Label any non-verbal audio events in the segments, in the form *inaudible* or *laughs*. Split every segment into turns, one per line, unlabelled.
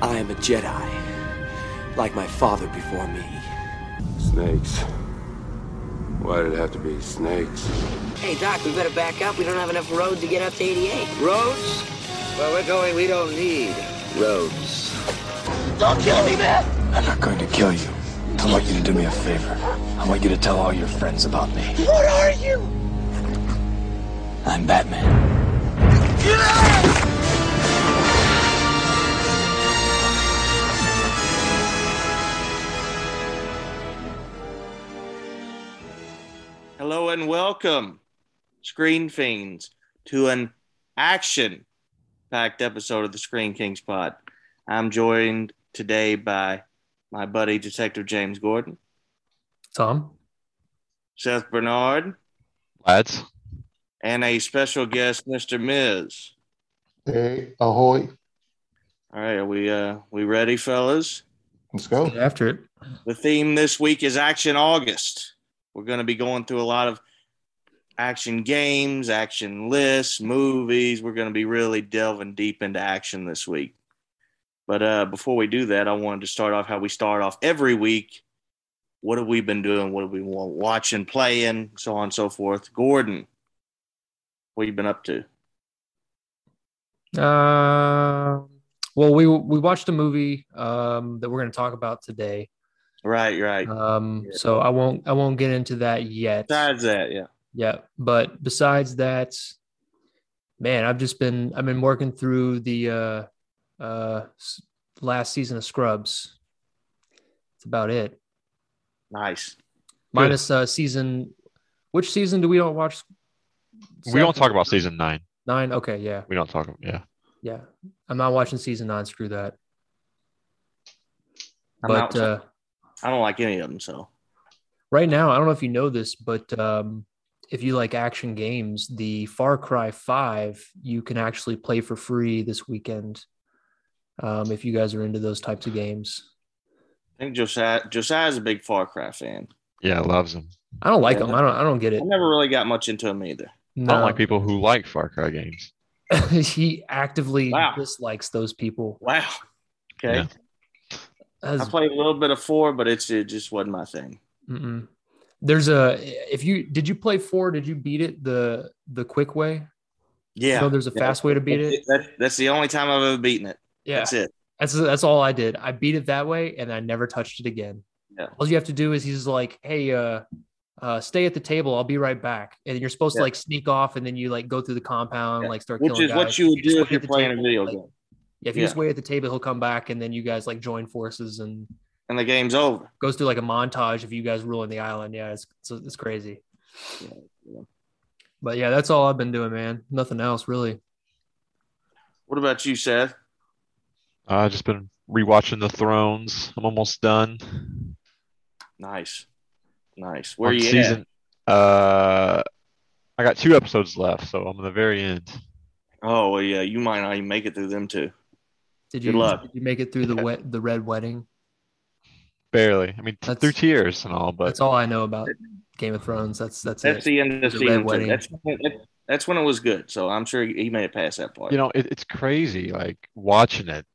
I am a Jedi, like my father before me.
Snakes. Why did it have to be snakes?
Hey, Doc, we better back up. We don't have enough road to get up to 88.
Roads? Where we're going, we don't need roads.
Don't kill me, man!
I'm not going to kill you. I want you to do me a favor. I want you to tell all your friends about me.
What are you?
I'm Batman.
Hello and welcome, Screen Fiends, to an action packed episode of the Screen Kings Pod. I'm joined today by my buddy, Detective James Gordon,
Tom.
Seth Bernard,
lads.
and a special guest, Mr. Miz.
Hey, ahoy.
All right, are we uh we ready, fellas?
Let's go.
Get after it.
The theme this week is Action August. We're going to be going through a lot of action games, action lists, movies. We're going to be really delving deep into action this week. But uh, before we do that, I wanted to start off how we start off every week. What have we been doing? What have we been watching, playing, so on and so forth? Gordon, what have you been up to?
Uh, well, we we watched a movie um, that we're going to talk about today.
Right, right.
Um, so I won't I won't get into that yet.
Besides that, yeah.
Yeah, but besides that, man, I've just been I've been working through the uh, uh, last season of Scrubs. That's about it.
Nice.
Minus uh, season. Which season do we don't watch?
We don't talk about season nine.
nine. Okay, yeah,
We don't talk. about Yeah.
yeah. I'm not watching season nine. Screw that.
I'm
but
out.
uh,
I don't like any of them, so
right now, I don't know if you know this, but um, if you like action games, the Far Cry 5, you can actually play for free this weekend. Um, if you guys are into those types of games,
I think Josiah Josiah's a big Far Cry fan.
Yeah, loves them.
I don't like
Yeah.
them. I don't. I don't get it.
I never really got much into them either.
I don't like people who like Far Cry games. *laughs*
he actively
Wow.
dislikes those people.
Wow. Okay.
Yeah.
As-
I played a little bit of four, but it's it just wasn't my thing.
mm-mm. There's a. If you did you play four? Did you beat it the the quick way?
Yeah.
So there's a
Yeah.
fast way to beat it.
That, that's the only time I've ever beaten it.
Yeah,
That's it.
That's that's all I did. I beat it that way, and I never touched it again.
Yeah.
All you have to do is he's like, "Hey, uh, uh, stay at the table. I'll be right back." And you're supposed
Yeah.
to like sneak off, and then you like go through the compound,
Yeah.
like start
Which is what you would
just
do if you're playing a
table,
video
like-
game.
Yeah, if you
Yeah.
just wait at the table, he'll come back, and then you guys like join forces and
And the game's over.
goes through like a montage of you guys ruling the island. Yeah, it's it's, it's crazy.
Yeah, yeah.
But yeah, that's all I've been doing, man. Nothing else really.
What about you, Seth?
I've just been rewatching The Thrones. I'm almost done.
Nice. Nice. Where
On
you
season? Uh, I got two episodes left, so I'm at the very end.
Oh, well, yeah. You might not even make it through them too.
Did
Good
you
luck.
did you make it through the *laughs* wet the red wedding?
Barely. I mean, t-
That's-
through tears and all, but
That's all I know about Game of Thrones. That's that's,
That's
it.
the end of the
The Red
season. Two.
Wedding.
That's when, that- that's when it was good. So I'm sure he made it past that part.
you know, it, it's crazy. Like watching it,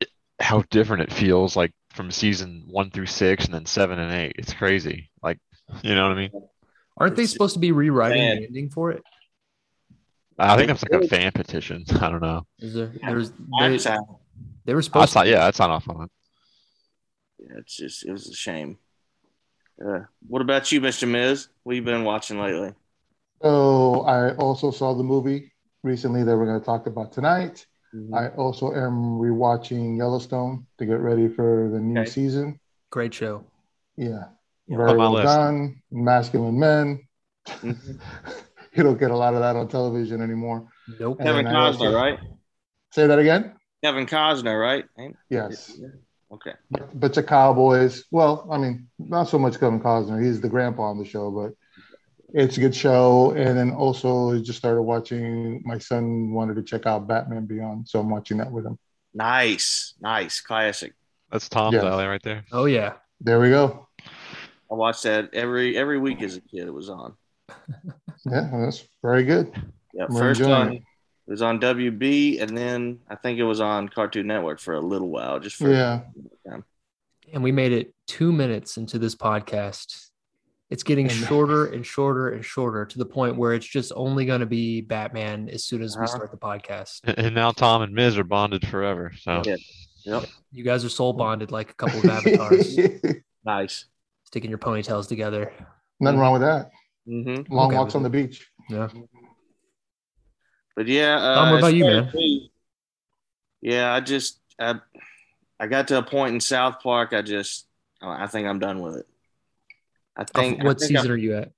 it, how different it feels. Like from season one through six, and then seven and eight. It's crazy. Like, you know what I mean?
Aren't they
It's-
supposed to be rewriting
Man.
the ending for it?
I think that's like a fan petition. *laughs* I don't know.
Is there?
Yeah.
There's
I'm
they,
sad.
They were
I
supposed. to.
yeah, that's not off on it.
Yeah, it's just it was a shame. Uh, what about you, Mr. Miz? What you been watching lately?
So I also saw the movie recently that we're going to talk about tonight.
Mm-hmm.
I also am rewatching Yellowstone to get ready for the new
Okay.
season.
Great show.
Yeah,
Yeah,
very
on my
well
list.
done. Masculine men.
Mhm. *laughs*
you don't get a lot of that on television anymore.
Nope.
And
Kevin
then also-
Costner, right?
Say that again.
Kevin Costner, right?
Yes,
Okay.
but, but the Cowboys. Well, I mean, not so much Kevin Costner. He's the grandpa on the show, but it's a good show. And then also, I just started watching. My son wanted to check out Batman Beyond, so I'm watching that with him.
Nice, nice, classic.
That's Tom's
Yes.
alley right there.
Oh yeah.
There we go.
I watched that every every week as a kid. It was on. *laughs*
Yeah, that's very good.
Yeah,
We're
first
enjoying
on
it.
Was on WB, and then I think it was on Cartoon Network for a little while. Just for
Yeah.
And we made it two minutes into this podcast. It's getting
And-
shorter and shorter and shorter to the point where it's just only going to be Batman as soon as we
Uh-huh.
start the podcast.
And- And now Tom and Miz are bonded forever. So
Yeah. Yep.
You guys are soul bonded like a couple of avatars, *laughs*
nice.
sticking your ponytails together.
Nothing wrong with that.
Mm-hmm.
Long
Okay
walks on the beach.
Yeah.
But yeah, uh,
Tom, what about you, man?
me, Yeah, I just I, I got to a point in South Park. I just I think I'm done with it. I think I
what
think
season
I,
are you at?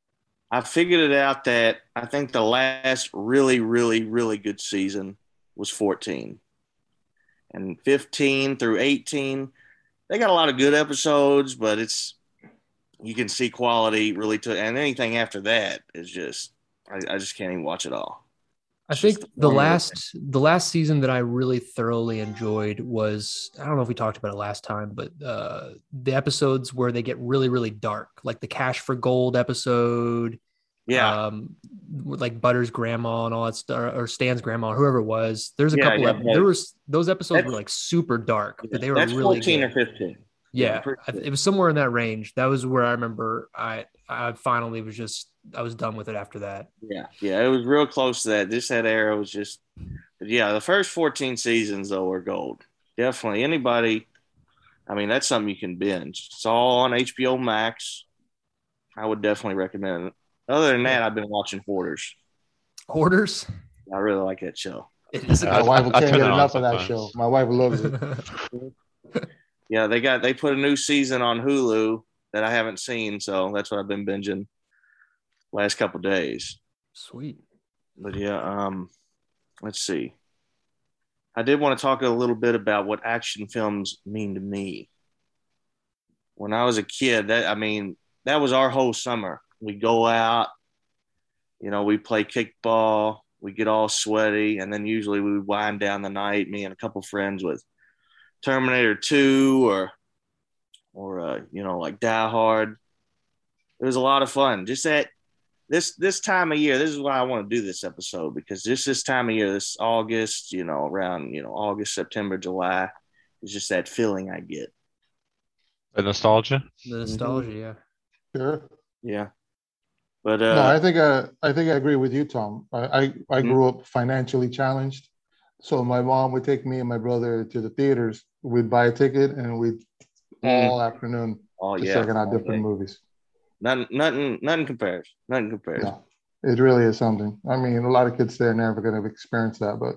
I figured it out that I think the last really, really, really good season was 14. And 15 through 18, they got a lot of good episodes, but it's you can see quality really to and anything after that is just I, I just can't even watch it all.
I think the last the last season that I really thoroughly enjoyed was I don't know if we talked about it last time, but uh, the episodes where they get really really dark, like the Cash for Gold episode,
Yeah.
um, like Butter's grandma and all that stuff, or Stan's grandma, whoever it was. There's a
Yeah,
couple.
yeah,
of,
yeah.
there was those episodes
That's-
were like super dark, but they were
That's
really
14
good.
or 15.
Yeah,
good.
it was somewhere in that range. That was where I remember I I finally was just I was done with it after that.
Yeah, yeah, it was real close to that. This that era was just, but yeah, the first fourteen seasons though were gold. Definitely, anybody. I mean, that's something you can binge. It's all on HBO Max. I would definitely recommend it. Other than that, I've been watching Hoarders.
Hoarders.
I really like that show.
It is
My wife
I- I
can't get enough of that show. My wife loves it. *laughs*
Yeah, they got they put a new season on Hulu that I haven't seen, so that's what I've been binging last couple days.
Sweet.
but yeah, um, let's see. I did want to talk a little bit about what action films mean to me. When I was a kid, that I mean, that was our whole summer. We go out, you know, we play kickball, we get all sweaty, and then usually we wind down the night, me and a couple friends with Terminator 2 or or uh, you know, like Die Hard. It was a lot of fun. Just that this this time of year, this is why I want to do this episode because this this time of year, this August, you know, around you know August, September, July, is just that feeling I get.
the nostalgia.
The nostalgia, yeah.
Sure.
Yeah, but uh,
no, I think uh, I think I agree with you, Tom. I I, I
Mhm.
grew up financially challenged, so my mom would take me and my brother to the theaters. We'd buy a ticket and we'd
Mm.
all afternoon
oh
just
yeah,
checking out
all
different
day.
movies.
nothing, nothing, nothing compares. Nothing compares.
No, it really is something. I mean, a lot of kids there are never going to experience that, but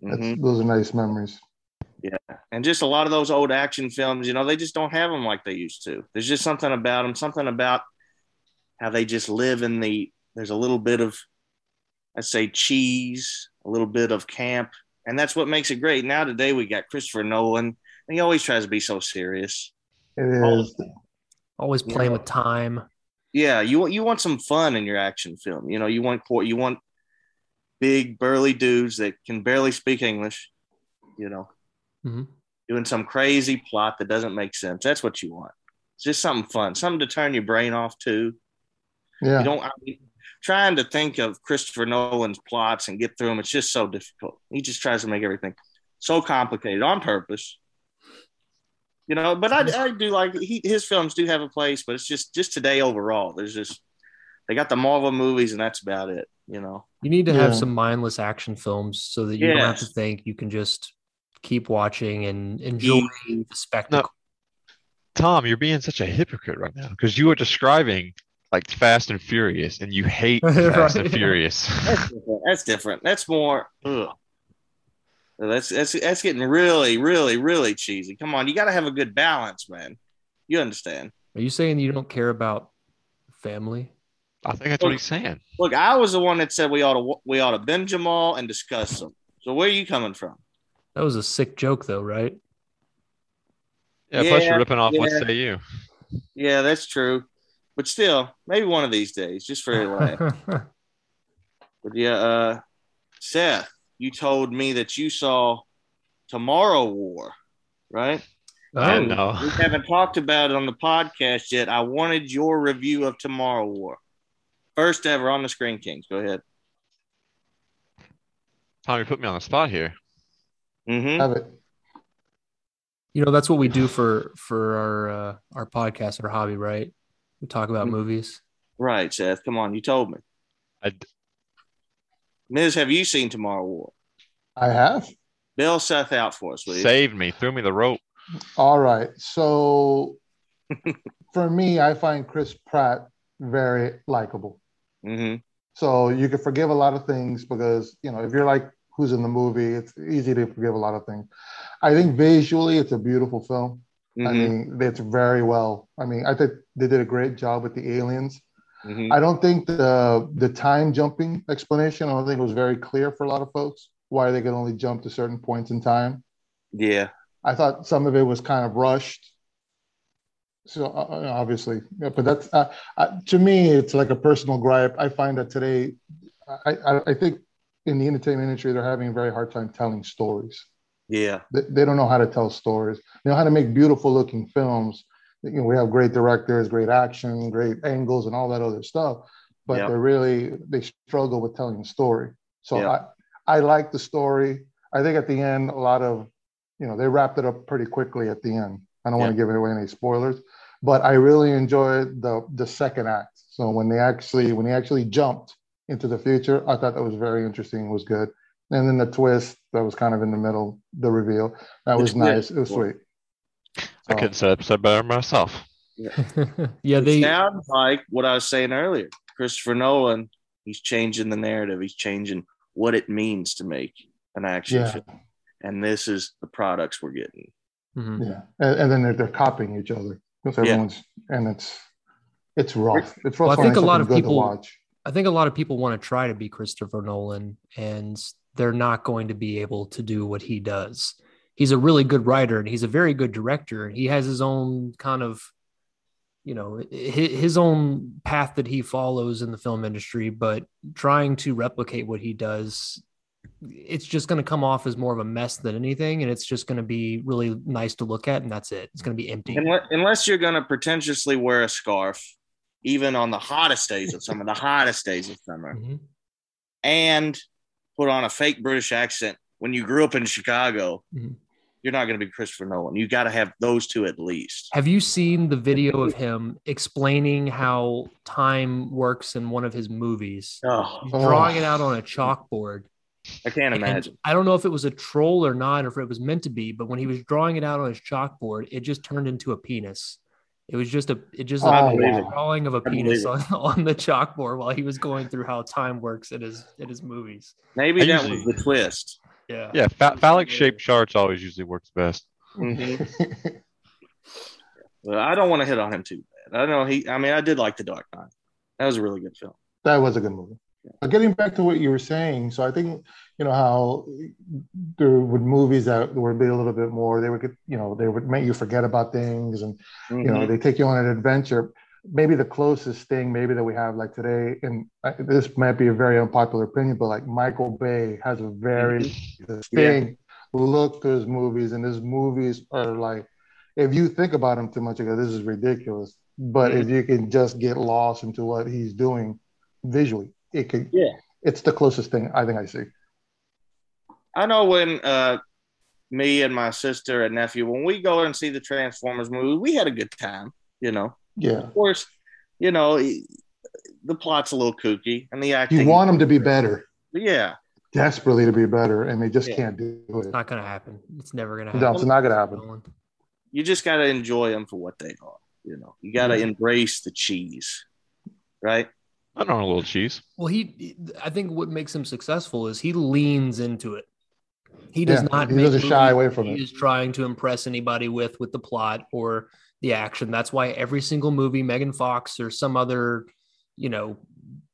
that's,
Mhm.
those are nice memories.
Yeah, and just a lot of those old action films, you know, they just don't have them like they used to. There's just something about them, something about how they just live in the. There's a little bit of, I'd say, cheese, a little bit of camp, and that's what makes it great. Now today we got Christopher Nolan, and he always tries to be so serious.
It
All
is.
Always
Yeah.
playing with time.
Yeah, you want you want some fun in your action film. You know, you want you want big burly dudes that can barely speak English. You know,
Mhm.
doing some crazy plot that doesn't make sense. That's what you want. It's just something fun, something to turn your brain off too.
Yeah.
You don't. I mean, trying to think of Christopher Nolan's plots and get through them. It's just so difficult. He just tries to make everything so complicated on purpose. You know, but I, I do like he, his films do have a place, but it's just just today overall. There's just they got the Marvel movies and that's about it. You know.
You need to have
Yeah.
some mindless action films so that you don't have to think. You can just keep watching and enjoy
Easy.
the spectacle.
Tom, you're being such a hypocrite right now because you are describing like Fast and Furious, and you hate *laughs* Fast and
Right.
Furious.
That's different. That's different. That's more. Ugh. That's that's that's getting really, really, really cheesy. Come on, you got to have a good balance, man. You understand?
Are you saying you don't care about family?
I think that's what he's saying.
Look, I was the one that said we ought to we ought to binge them all and discuss them. So where are you coming from?
That was a sick joke, though, right?
Yeah, plus you're ripping off what
yeah.
say you.
Yeah, that's true. But still, maybe one of these days, just for a laugh. *laughs* But yeah, uh, Seth, you told me that you saw Tomorrow War, right?
I
Oh,
don't know.
We haven't talked about it on the podcast yet. I wanted your review of Tomorrow War. First ever on the Screen Kings. Go ahead.
Tommy put me on the spot here.
hmm
Have it.
You know, that's what we do for for our uh, our podcast, our hobby, right? We talk about
Mhm.
movies.
Right, Seth. Come on, you told me.
I d-
Miz, have you seen Tomorrow War?
I have.
Bill Seth out for us, will you?
saved me, threw me the rope.
All right. So *laughs* for me, I find Chris Pratt very likable.
hmm
So you can forgive a lot of things because, you know, if you're like who's in the movie, it's easy to forgive a lot of things. I think visually it's a beautiful film. I
hmm
mean, it's very well. I mean, I think they did a great job with the aliens.
Hmm
I don't think the the time jumping explanation, I don't think it was very clear for a lot of folks why they could only jump to certain points in time.
Yeah.
I thought some of it was kind of rushed. So uh, uh, obviously, yeah, but that's uh, uh, to me, it's like a personal gripe. I find that today, I, I, I think in the entertainment industry, they're having a very hard time telling stories.
Yeah.
They, they don't know how to tell stories. They know how to make beautiful looking films. You know, we have great directors, great action, great angles, and all that other stuff. But
Yeah.
they're really they struggle with telling a story. So
Yeah.
I I like the story. I think at the end, a lot of you know they wrapped it up pretty quickly at the end. I don't want to give away any spoilers, but I really enjoyed the the second act. So when they actually when he actually jumped into the future, I thought that was very interesting. Was good. And then the twist that was kind of in the middle, the reveal that
The
was
twist,
nice. It was sweet.
I couldn't set episode better myself. *laughs*
yeah,
It
they
sounds like what I was saying earlier. Christopher Nolan, he's changing the narrative. He's changing what it means to make an action
Yeah.
film. And this is the products we're getting.
Mhm.
Yeah, and, and then they're, they're copying each other because
Yeah.
everyone's and it's it's rough. It's rough.
Well, I think a lot of people-
watch.
I think a lot of people want to try to be Christopher Nolan, and they're not going to be able to do what he does. He's a really good writer, and he's a very good director, he has his own kind of, you know, his own path that he follows in the film industry. But trying to replicate what he does, it's just going to come off as more of a mess than anything, and it's just going to be really nice to look at, and that's it. It's going to be empty.
Unless, you're going to pretentiously wear a scarf, even on the hottest days of summer, the hottest days of summer,
Mhm.
and put on a fake British accent when you grew up in Chicago,
Mhm.
You're not going to be Christopher Nolan. You got to have those two at least.
Have you seen the video of him explaining how time works in one of his movies?
Oh,
He's
Oh.
drawing it out on a chalkboard.
I can't
And
imagine.
I don't know if it was a troll or not, or if it was meant to be, but when he was drawing it out on his chalkboard, it just turned into a penis. It was just a it just
Oh,
like a
wow.
drawing of a penis on, *laughs* on the chalkboard while he was going through how time works in his in his movies.
Maybe
I
that
usually-
was the twist.
Yeah.
Yeah, pha- phallic shaped charts always usually works best.
Mhm. *laughs* Well, I don't want to hit on him too bad. I know he. I mean, I did like The Dark Knight. That was a really good film.
that was a good movie. But getting back to what you were saying, so I think you know how there would movies that would be a little bit more. They would get you know they would make you forget about things, and you know
Mhm.
they take you on an adventure. Maybe the closest thing maybe that we have like today, and I- this might be a very unpopular opinion, but like Michael Bay has a very mm-hmm. distinct look to his movies, and his movies are like, if you think about him too much, you go, this is ridiculous. But if mm-hmm. you can just get lost into what he's doing visually, it could.
Yeah.
it's the closest thing I think I see.
I know when uh, me and my sister and nephew, when we go and see the Transformers movie, we had a good time. You know,
Yeah,
of course, you know the plot's a little kooky and the acting.
you want them to be better,
yeah.
desperately to be better, and they just
Yeah.
can't do it.
It's not gonna happen. It's never gonna happen.
No, it's not gonna happen.
You just got to enjoy them for what they are. You know, you got to embrace the cheese, right?
I don't know a little cheese.
Well, he, I think what makes him successful is he leans into it. He does
Yeah,
not.
he
make
doesn't shy away from
he
it.
is trying to impress anybody with with the plot or the action. That's why every single movie, Megan Fox or some other, you know,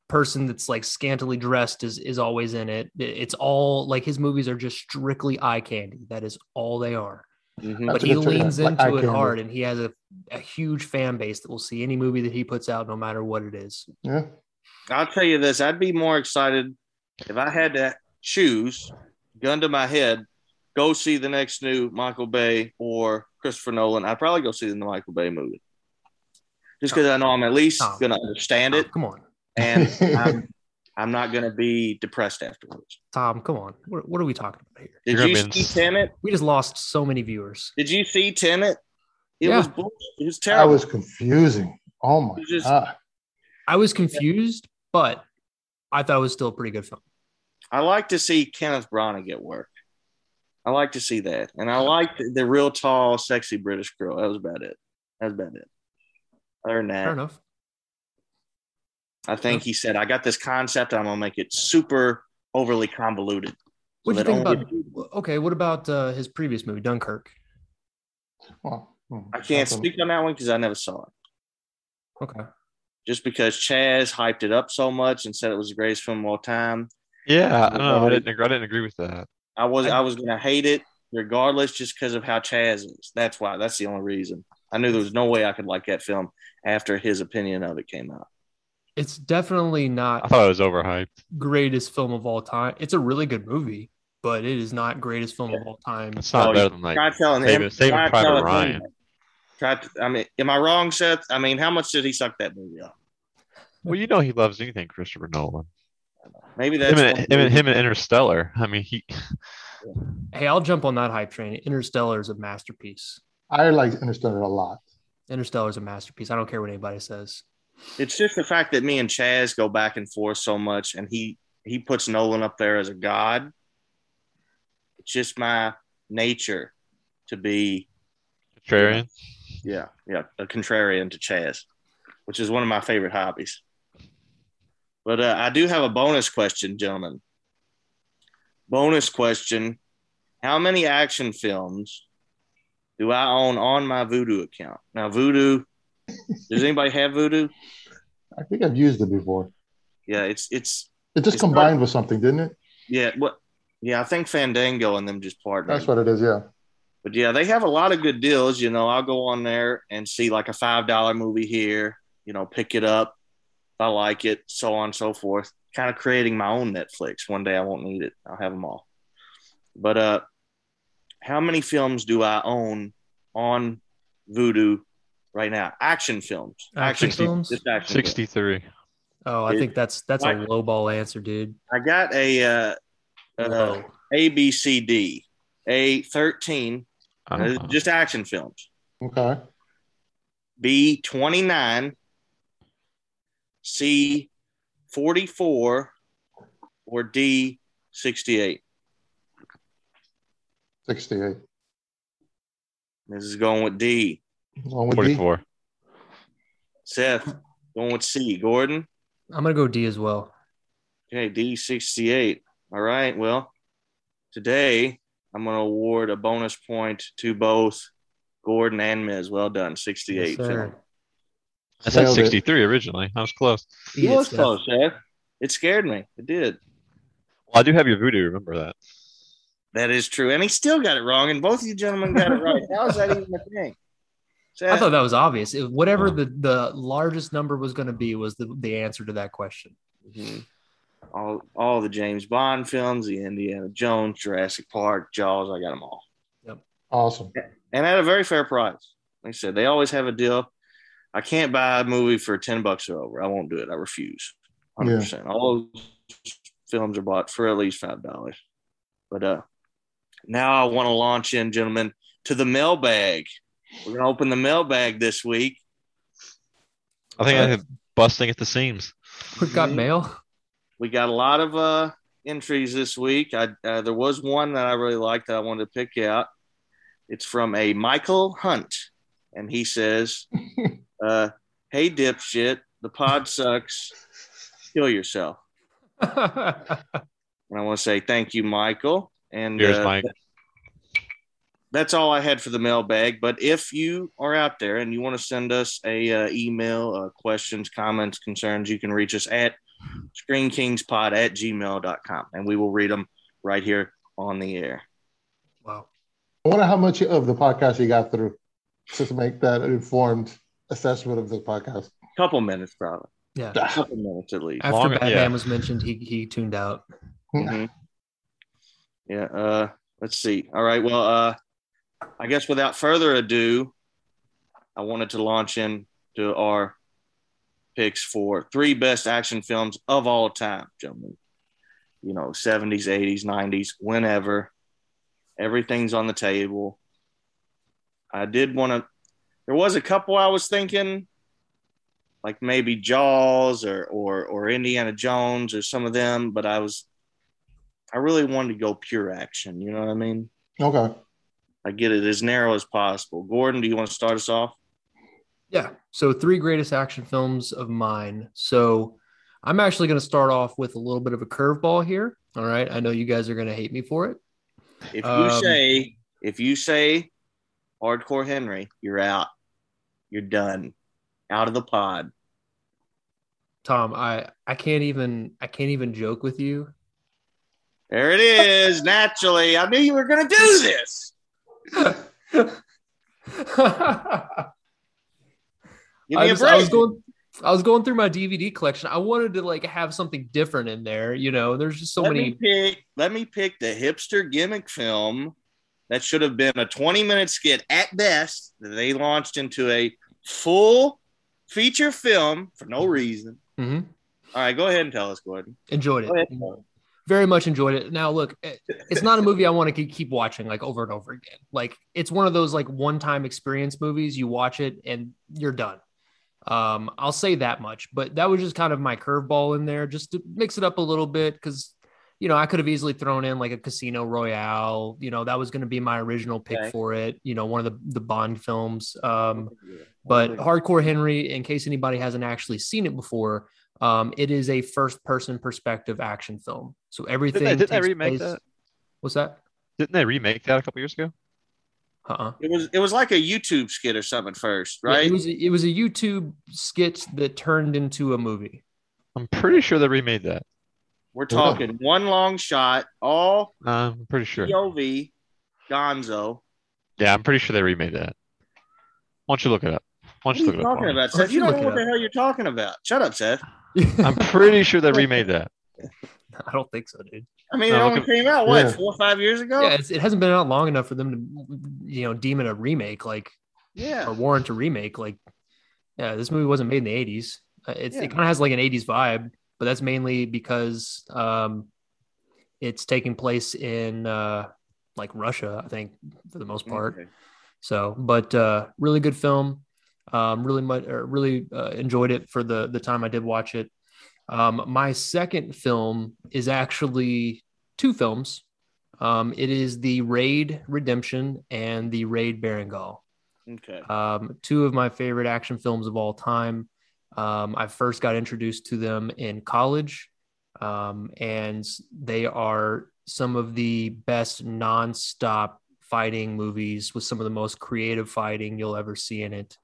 person that's like scantily dressed is is always in it. It's all like his movies are just strictly eye candy. That is all they are.
Mhm.
But he
good term,
leans
like
into it
candy.
hard, and he has a, a huge fan base that will see any movie that he puts out, no matter what it is.
Yeah,
I'll tell you this: I'd be more excited if I had to choose, gun to my head, go see the next new Michael Bay or Christopher Nolan. I'd probably go see the Michael Bay movie, just because oh. I know I'm at least
Oh.
going to understand
Oh,
it,
come on.
and *laughs* I'm, I'm not going to be depressed afterwards.
Tom, come on. What, what are we talking about here?
Did
You're
you see
in-
Tenet?
We just lost so many viewers.
Did you see Tenet? It
Yeah.
was bullshit. It was
That
terrible.
was confusing. Oh my
just-
god.
I was confused, but I thought it was still a pretty good film.
I like to see Kenneth Branagh get work. I like to see that, and I like the, the real tall, sexy British girl. That was about it. That was about it. Other than
Fair
that,
enough.
I think he said, "I got this concept. I'm gonna make it super overly convoluted."
What do you think
only-
about? Okay, what about uh, his previous movie, Dunkirk?
Well, hmm,
I can't speak on that one because I never saw it.
Okay,
Just because Chaz hyped it up so much and said it was the greatest film of all time,
Yeah, I don't know. I didn't. agree- I didn't agree with that.
I was I was gonna hate it regardless, just because of how Chaz is. That's why. That's the only reason. I knew there was no way I could like that film after his opinion of it came out.
it's definitely not.
I thought it was overhyped.
greatest film of all time. It's a really good movie, but it is not greatest film of all time.
It's not
Oh,
better than like
Try telling him.
Saving, Saving
try
Private
telling him
Ryan.
Try. To, I mean, am I wrong, Seth? I mean, how much did he suck that movie up?
Well, you know he loves anything Christopher Nolan.
Maybe that's
Him
one
and, him, and, him and Interstellar. I mean, he.
Hey, I'll jump on that hype train. Interstellar is a masterpiece.
I like Interstellar a lot.
Interstellar is a masterpiece. I don't care what anybody says.
It's just the fact that me and Chaz go back and forth so much, and he he puts Nolan up there as a god. It's just my nature to be
Contrarian.
yeah yeah a contrarian to Chaz, which is one of my favorite hobbies. But uh, I do have a bonus question, gentlemen. Bonus question: How many action films do I own on my Vudu account? Now, Vudu. Does anybody have Vudu?
I think I've used it before.
Yeah, it's it's
It just
It's
combined with something, didn't it?
Yeah, what? Yeah, I think Fandango and them just partnered.
That's what it is. Yeah.
But yeah, they have a lot of good deals. You know, I'll go on there and see like a five dollar movie here. You know, pick it up I like it, so on and so forth. Kind of creating my own Netflix. One day I won't need it. I'll have them all. But uh, how many films do I own on Vudu right now? Action films.
Action films?
Just action films.
Sixty-three.
Oh, I
It-
think that's that's a
Like-
low ball answer, dude.
I got a uh, uh, A B C D A thirteen. Uh,
Uh,
just action films.
Okay.
B twenty nine, C forty four, or D sixty eight.
68.
This is going with D.
Going with D?
Forty-four.
Seth going with C. Gordon.
I'm gonna go D as well.
Okay, D sixty eight. All right. Well, today I'm going to award a bonus point to both Gordon and Miz. Well done, sixty eight.
Yes, sir.
I said
Nailed it.
sixty-three originally. I was close.
He
Eat
was
Seth.
close, Seth. It scared me. It did.
Well, I do have your Vudu. Remember that?
That is true. And he still got it wrong, and both of you gentlemen got it right. How is that even a thing?
I thought that was obvious. It- whatever
Oh.
the, the largest number was going to be was the, the answer to that question.
Mhm. all all the James Bond films, the Indiana Jones, Jurassic Park, Jaws, I got them all. Yep.
Awesome.
And at a very fair price. Like I said, they always have a deal. I can't buy a movie for 10 bucks or over. I won't do it. I refuse. 100%. All those films are bought for at least $5. But uh now I want to launch in, gentlemen, to the mailbag. We're going to open the mailbag this week.
I think I am busting at the seams.
We got
Mhm.
mail.
we got a lot of uh, entries this week. I, uh, there was one that I really liked that I wanted to pick out. It's from a Michael Hunt, and he says, *laughs* uh, "Hey dipshit, the pod sucks. Kill yourself." *laughs* And I want to say thank you, Michael. And
Here's
uh,
Mike.
that's all I had for the mailbag. But if you are out there and you want to send us a uh, email, uh, questions, comments, concerns, you can reach us at screenkingspod at gmail.com and we will read them right here on the air.
wow.
I wonder how much of the podcast you got through just to make that informed assessment of the podcast.
Couple minutes, probably.
Yeah.
A couple minutes at least.
After
Long-
Batman
yeah.
was mentioned, he he tuned out.
Mhm. Yeah. Uh, let's see. All right. Well, uh, I guess without further ado, I wanted to launch into our picks for three best action films of all time, gentlemen. You know, 70s, 80s, 90s, whenever. Everything's on the table. I did want to, there was a couple I was thinking, like maybe Jaws or, or, or Indiana Jones or some of them, but I was, I really wanted to go pure action. You know what I mean?
Okay.
I get it as narrow as possible. Gordon, do you want to start us off?
Yeah. So three greatest action films of mine. So I'm actually going to start off with a little bit of a curveball here. All right. I know you guys are going to hate me for it.
If you
Um,
say if you say hardcore Henry, you're out. You're done. Out of the pod.
Tom, I I can't even I can't even joke with you.
There it is. Naturally. I knew you were gonna do this. *laughs* Give
I,
me a
just- I was going I was going through my DVD collection. I wanted to like have something different in there. You know, there's just so
let
many.
me pick let me pick the hipster gimmick film that should have been a 20 minute skit at best that they launched into a full feature film for no reason.
Mhm.
All right, go ahead and tell us, Gordon.
Enjoyed
Go ahead.
it. Very much enjoyed it. Now, look, it's not a movie I want to keep watching like over and over again. Like it's one of those like one-time experience movies. You watch it and you're done. Um, I'll say that much. But that was just kind of my curveball in there, just to mix it up a little bit because you know I could have easily thrown in like a Casino Royale. You know that was going to be my original pick
Okay.
for it. You know one of the the Bond films. Um, but hardcore henry in case anybody hasn't actually seen it before um, it is a first person perspective action film so everything
Didn't they, didn't they remake
place-
that?
what's that
Didn't they remake that a couple years ago?
uh-uh
It was it was like a YouTube skit or something at first,
Yeah,
right?
it was it was a youtube skit that turned into a movie
I'm pretty sure they remade that.
We're talking one long shot, all
Uh, I'm pretty sure.
POV, Gonzo.
Yeah, I'm pretty sure they remade that. Why don't you look it up? Why don't
are
you
you
look it up?
talking
for
about, Seth? You
you
don't know what the hell you're talking about. Shut up, Seth. *laughs*
I'm pretty sure they remade that.
i don't think so dude
I mean,
No,
it only
at-
came out what
Yeah.
four or five years ago.
yeah it's, it hasn't been out long enough for them to you know deem it a remake like
Yeah.
or warrant a remake like yeah this movie wasn't made in the 80s Uh, it's,
Yeah.
it kind of has like an 80s vibe but that's mainly because um it's taking place in uh like russia i think for the most part
Okay.
so but uh really good film um really much really uh, enjoyed it for the the time i did watch it um my second film is actually two films um it is the raid redemption and the raid berandal
Okay.
um, two of my favorite action films of all time. Um, I first got introduced to them in college, um, and they are some of the best nonstop fighting movies with some of the most creative fighting you'll ever see in it.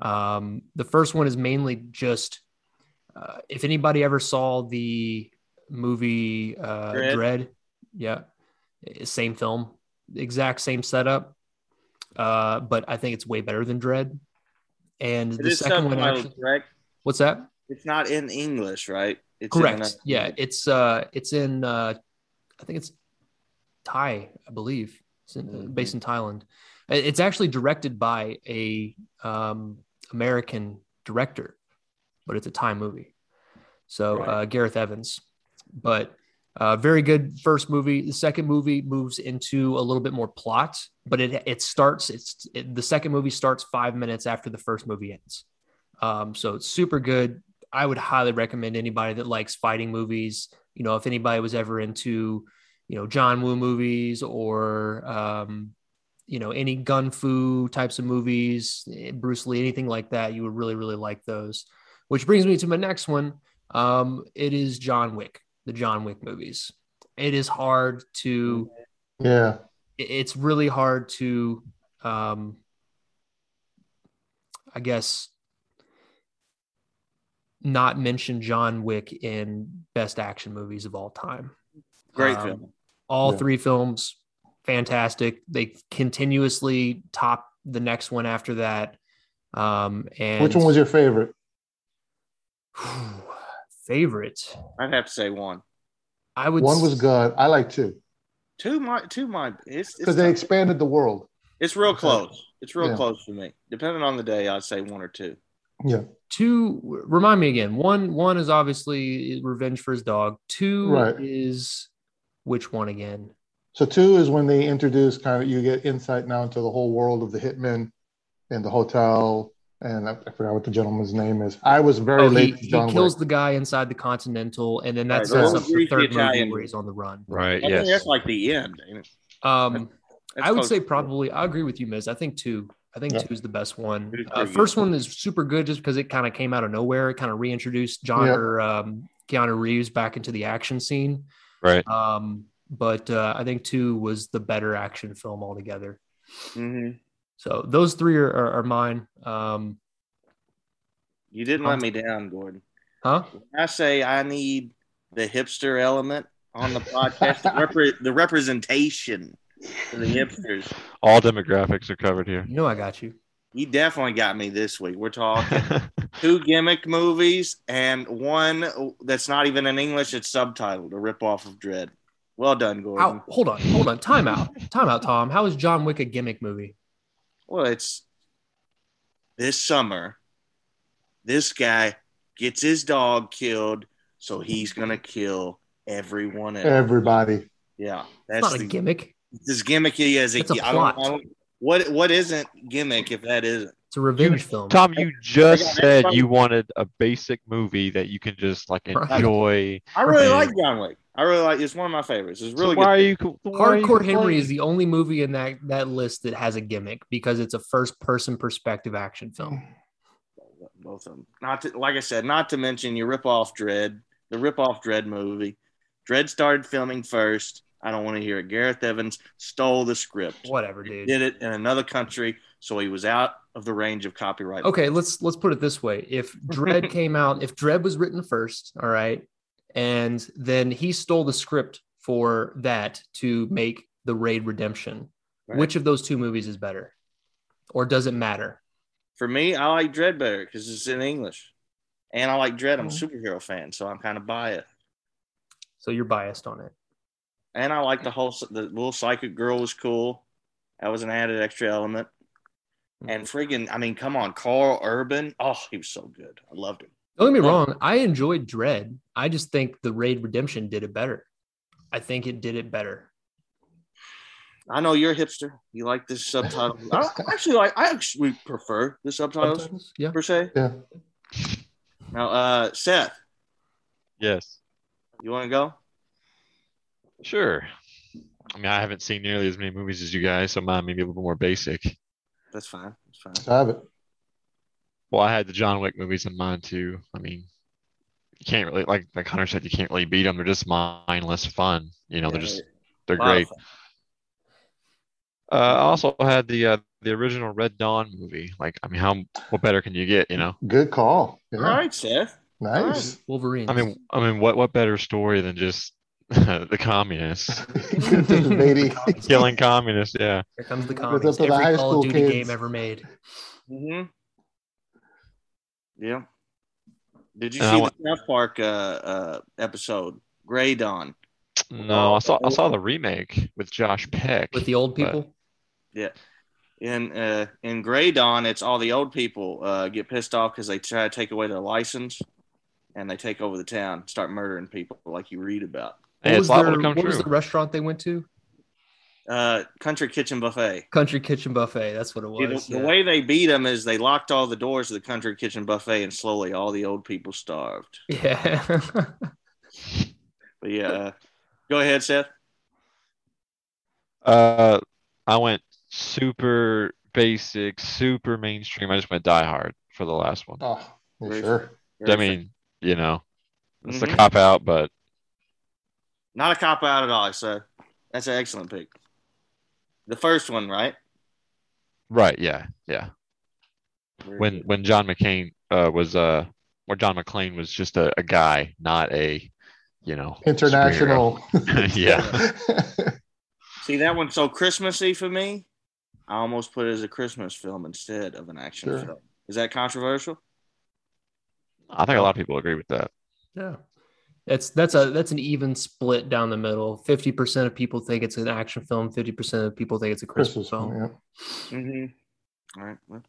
Um, the first one is mainly just uh, if anybody ever saw the movie uh,
Dread?
Dread, yeah, same film, exact same setup uh, but I think it's way better than Dread. And
It
the second one, actually,
correct?
What's that?
It's not in English, right? It's in,
Correct.
uh,
yeah, it's uh, it's in uh, I think it's Thai, I believe. It's in,
Mhm.
based in Thailand. It's actually directed by a um, American director, but it's a Thai movie. So
Right.
uh, Gareth Evans, but uh, very good first movie. The second movie moves into a little bit more plot, but it it starts. It's it, the second movie starts five minutes after the first movie ends. Um, so it's super good. I would highly recommend anybody that likes fighting movies. You know, if anybody was ever into, you know, John Woo movies or, um, you know, any gun fu types of movies, eh, Bruce Lee, anything like that, you would really, really like those. Which brings me to my next one. Um, it is John Wick, the John Wick movies. It is hard to
Yeah.
it's really hard to um i guess not mention john wick in best action movies of all time
Great
Um,
film.
all
Yeah.
three films fantastic they continuously top the next one after that um and
Which one was your favorite? *sighs*
favorite
I'd have to say one.
i would
One was good. I like two
Two my two my it's it's,
because they expanded the world.
it's real close. It's real
Yeah.
close for me. Depending on the day, I'd say one or two.
Yeah.
Two, remind me again. One, one is obviously revenge for his dog. Two
Right.
is which one again?
So two is when they introduce kind of you get insight now into the whole world of the hitmen and the hotel. And I, I forgot what the gentleman's name is. I was very
Oh, he,
late to
he kills
Wick.
the guy inside the Continental, and then that
Right,
sets up the
Greasy
third movie
Italian-
where he's on the run.
Right.
I think
Yes.
that's like the end.
Um,
That's
I would say probably. I agree with you, Miz. I think two. I think
Yeah.
two is the best one. Uh, first one is super good just because it kind of came out of nowhere. It kind of reintroduced John
Yeah.
or um, Keanu Reeves back into the action scene.
Right.
Um, but uh, I think two was the better action film altogether.
Mhm.
So those three are, are, are mine. Um,
You didn't let me down, Gordon.
huh?
When I say I need the hipster element on the podcast, the, repre- the representation for the hipsters.
All demographics are covered here.
You know I got you.
You definitely got me this week. We're talking *laughs* two gimmick movies and one that's not even in English. It's subtitled, a ripoff of Dread. Well done, Gordon.
Ow, hold on, hold on. Time out. Time out, Tom. How is John Wick a gimmick movie?
Well, it's this summer. This guy gets his dog killed, so he's gonna kill everyone else.
Everybody.
yeah,
It's
that's
not a gimmick.
As gimmicky as it.
It's a
I don't. I don't, what what isn't gimmick if that isn't?
It's a revenge film.
Tom, you just
got
said you wanted a basic movie that you can just like enjoy.
I really
Man.
like John Wick. I really like. It's one of my favorites. It's really
so why
good.
are you? why are you
Hardcore Henry
complaining?
is the only movie in that that list that has a gimmick because it's a first person perspective action film.
both of them. Not to, like I said, not to mention you rip off Dread, the rip off Dread movie. Dread started filming first. I don't want to hear it. Gareth Evans stole the script.
Whatever, dude.
Did it in another country, so he was out of the range of copyright.
Okay, let's let's put it this way. If Dread *laughs* came out, if Dread was written first, all right, and then he stole the script for that to make the Raid Redemption,
Right.
which of those two movies is better? Or does it matter?
For me, I like Dread better because it's in English, and I like Dread. I'm a
Mm-hmm.
superhero fan, so I'm kind of biased.
So you're biased on it.
And I like the whole the little psychic girl was cool. That was an added extra element. And friggin', I mean, come on, Karl Urban. Oh, he was so good. I loved him.
Don't get me wrong, I enjoyed Dread. I just think the Raid Redemption did it better. I think it did it better.
I know you're a hipster. You like this subtitle. I *laughs* I actually like. I actually prefer the subtitles
Subtitles? Yeah.
per se.
Yeah.
Now, uh, Seth,
Yes.
you want to go?
Sure. I mean, I haven't seen nearly as many movies as you guys, so mine may be a little more basic.
That's fine. That's fine.
Let's have it.
Well, I had the John Wick movies in mind too. I mean, you can't really, like like Hunter said, you can't really beat them. They're just mindless fun. You know, they're just they're
a lot of
great. Uh, I also had the uh, the original Red Dawn movie. Like, I mean, how what better can you get? You know,
Good call. Yeah.
All right, Seth.
Nice.
Wolverine.
I mean, I mean, what what better story than just *laughs* the communists *laughs*
Lady.
killing communists? Yeah.
here comes the
It's
commies.
up to the
Every
high
Call
school
of Duty
kids.
game ever made.
Mm-hmm. Yeah. Did you
And
see
wa-
the South Park uh, uh, episode, Gray Dawn?
No, I saw I saw the remake with Josh Peck.
With the old
but-
people?
In uh, in Gray Dawn, it's all the old people uh, get pissed off because they try to take away their license, and they take over the town, start murdering people like you read about.
Hey,
What,
it's
was, their,
to come
what was the restaurant they went to?
Uh, Country Kitchen Buffet.
Country Kitchen Buffet. That's what it was.
the, the
yeah.
way they beat them is they locked all the doors of the Country Kitchen Buffet, and slowly all the old people starved. *laughs*
Yeah.
But yeah, uh, go ahead, Seth.
Uh, I went super basic, super mainstream. I just went Die Hard for the last one.
Oh, yeah,
Very
sure.
I mean, you know, it's a
Mhm.
cop out, but
Not a cop out at all, so that's an excellent pick. The first one, right?
right, yeah, yeah.
Very
When
good.
when John McCain uh was uh, or John McClane was just a, a guy, not a, you know,
International. *laughs*
yeah. *laughs*
see that one's so Christmassy for me, I almost put it as a Christmas film instead of an action
Sure.
film. Is that controversial?
I think a lot of people agree with that.
yeah. That's that's a that's an even split down the middle. Fifty percent of people think it's an action film. Fifty percent of people think it's a Christmas,
Christmas
film.
film. Yeah.
Mm-hmm. All right. Well,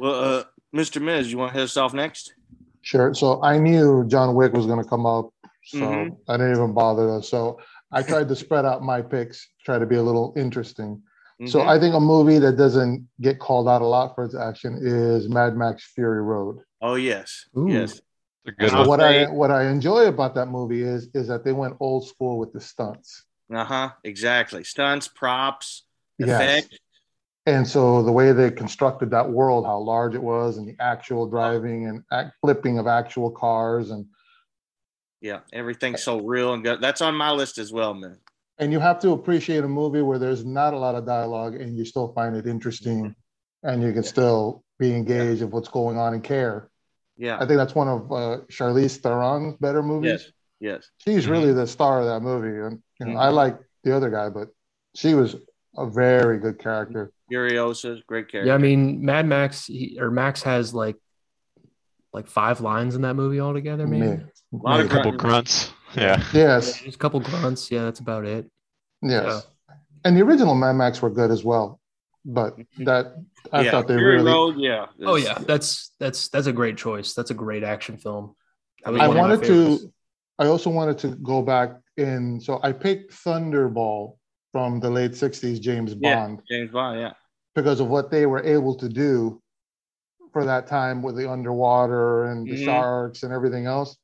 well uh, Mr. Miz, you want to hit us off next?
Sure. So I knew John Wick was going to come up, so
Mhm.
I didn't even bother. Though. So I tried to spread out my picks, try to be a little interesting. So
Mhm.
I think a movie that doesn't get called out a lot for its action is Mad Max Fury Road.
oh yes,
Ooh.
yes.
It's a good one.
what I what I enjoy about that movie is is that they went old school with the stunts.
Uh huh. Exactly. Stunts, props,
Yes.
effect.
And so the way they constructed that world, how large it was, and the actual driving and act, flipping of actual cars, and
Yeah, everything's so real and good. That's on my list as well, man.
and you have to appreciate a movie where there's not a lot of dialogue and you still find it interesting,
Mm-hmm.
and you can still be engaged of what's going on and care.
Yeah.
I think that's one of uh, Charlize Theron's better movies.
Yes. Yes.
She's
Mhm.
really the star of that movie, and you know
Mhm.
I like the other guy, but she was a very good character.
Furiosa, great character.
Yeah, I mean, Mad Max he, or Max has like like five lines in that movie altogether, maybe.
Me.
a lot of
A couple
grunts.
grunts. Yeah.
Yes,
Just a couple grunts. Yeah, that's about it.
yes, and the original Mad Max were good as well, but that I
yeah.
thought they
Fury
really.
Road, yeah.
Oh yeah, that's that's that's a great choice. That's a great action film.
I
one of my
wanted to. I also wanted to go back in, so I picked Thunderball from the late '60s James
Yeah.
Bond
James Bond, yeah.
because of what they were able to do for that time with the underwater and the
Mhm.
sharks and everything else.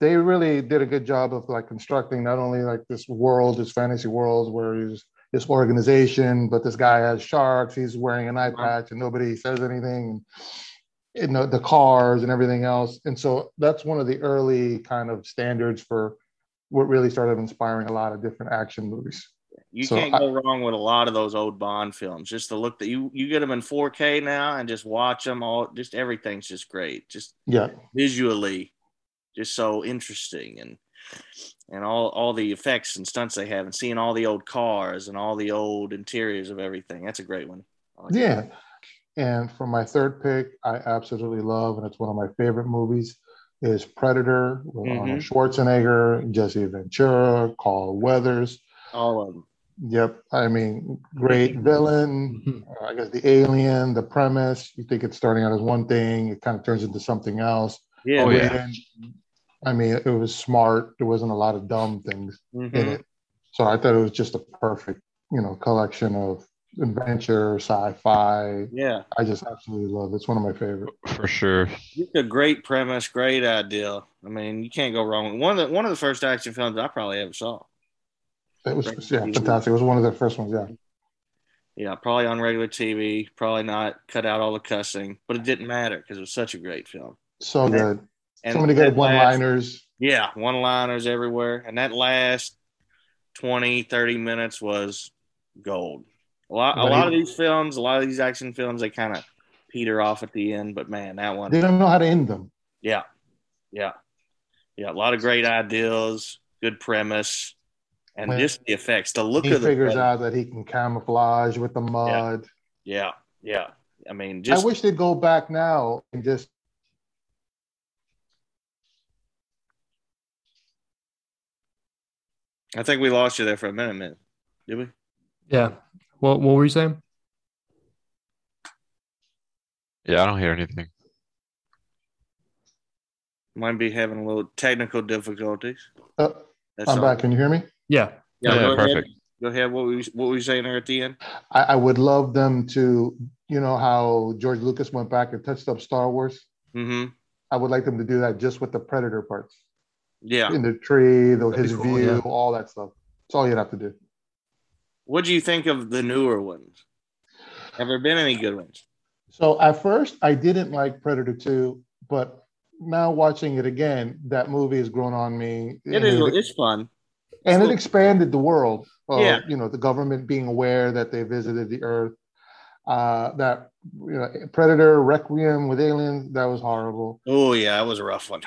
They really did a good job of like constructing not only like this world, this fantasy world where he's this organization, but this guy has sharks. He's wearing an eye patch and nobody says anything. You know the cars and everything else, and so that's one of the early kind of standards for what really started inspiring a lot of different action movies.
You
So
can't
I-
go wrong with a lot of those old Bond films. Just the look that you you get them in 4K now and just watch them all. Just everything's just great. Just
Yeah,
visually, just so interesting and and all all the effects and stunts they have and seeing all the old cars and all the old interiors of everything. That's a great one. Like
Yeah. And for my third pick, I absolutely love, and it's one of my favorite movies, is Predator with
Mhm.
Arnold Schwarzenegger, Jesse Ventura, Carl weathers
all of them.
Yep. I mean, great villain.
Mhm.
Uh, I guess the alien, the premise, you think it's starting out as one thing, it kind of turns into something else.
Yeah.
Oh, yeah.
And, I mean, it was smart. There wasn't a lot of dumb things in
Mhm.
it. So I thought it was just a perfect, you know, collection of adventure, sci-fi,
Yeah.
I just absolutely love it. It's one of my favorites.
For sure.
It's a great premise, great idea. I mean, you can't go wrong. with One of the one of the first action films I probably ever saw.
It was
Great.
yeah, fantastic. It was one of the first ones. Yeah,
Yeah, probably on regular TV, probably not cut out all the cussing, but it didn't matter because it was such a great film.
so good.
And
so many good one-liners.
Yeah, one liners everywhere. And that last 20, 30 minutes was gold. A lot, a lot of these films, a lot of these action films, they kind of peter off at the end. But man, that one,
They don't know how to end them.
yeah, yeah, yeah. A lot of great ideas, good premise, and
When
just the effects, the look
He
of the
figures out that he can camouflage with the mud.
Yeah, yeah. I mean, just
I wish they'd go back now and just
I think we lost you there for a minute, man. Did we?
Yeah. What what were you saying?
Yeah, I don't hear anything.
Might be having a little technical difficulties.
uh,
That's
I'm
all.
back. Can you hear me?
Yeah.
Yeah,
Yeah,
go ahead.
perfect.
Go ahead. What were you, what were you saying there at the end?
I, I would love them to, you know, how George Lucas went back and touched up Star Wars.
Mm-hmm.
I would like them to do that just with the Predator parts
Yeah.
in the tree, the, his
cool,
view,
yeah.
all that stuff. That's all you'd have to do.
What do you think of the newer ones? Have there been any good ones?
So at first, I didn't like Predator 2, but now watching it again, that movie has grown on me.
It is.
it,
It's fun.
and it expanded the world. Of,
Yeah.
You know, the government being aware that they visited the Earth. Uh, that you know, Predator Requiem with aliens, that was horrible.
Oh yeah, that was a rough one.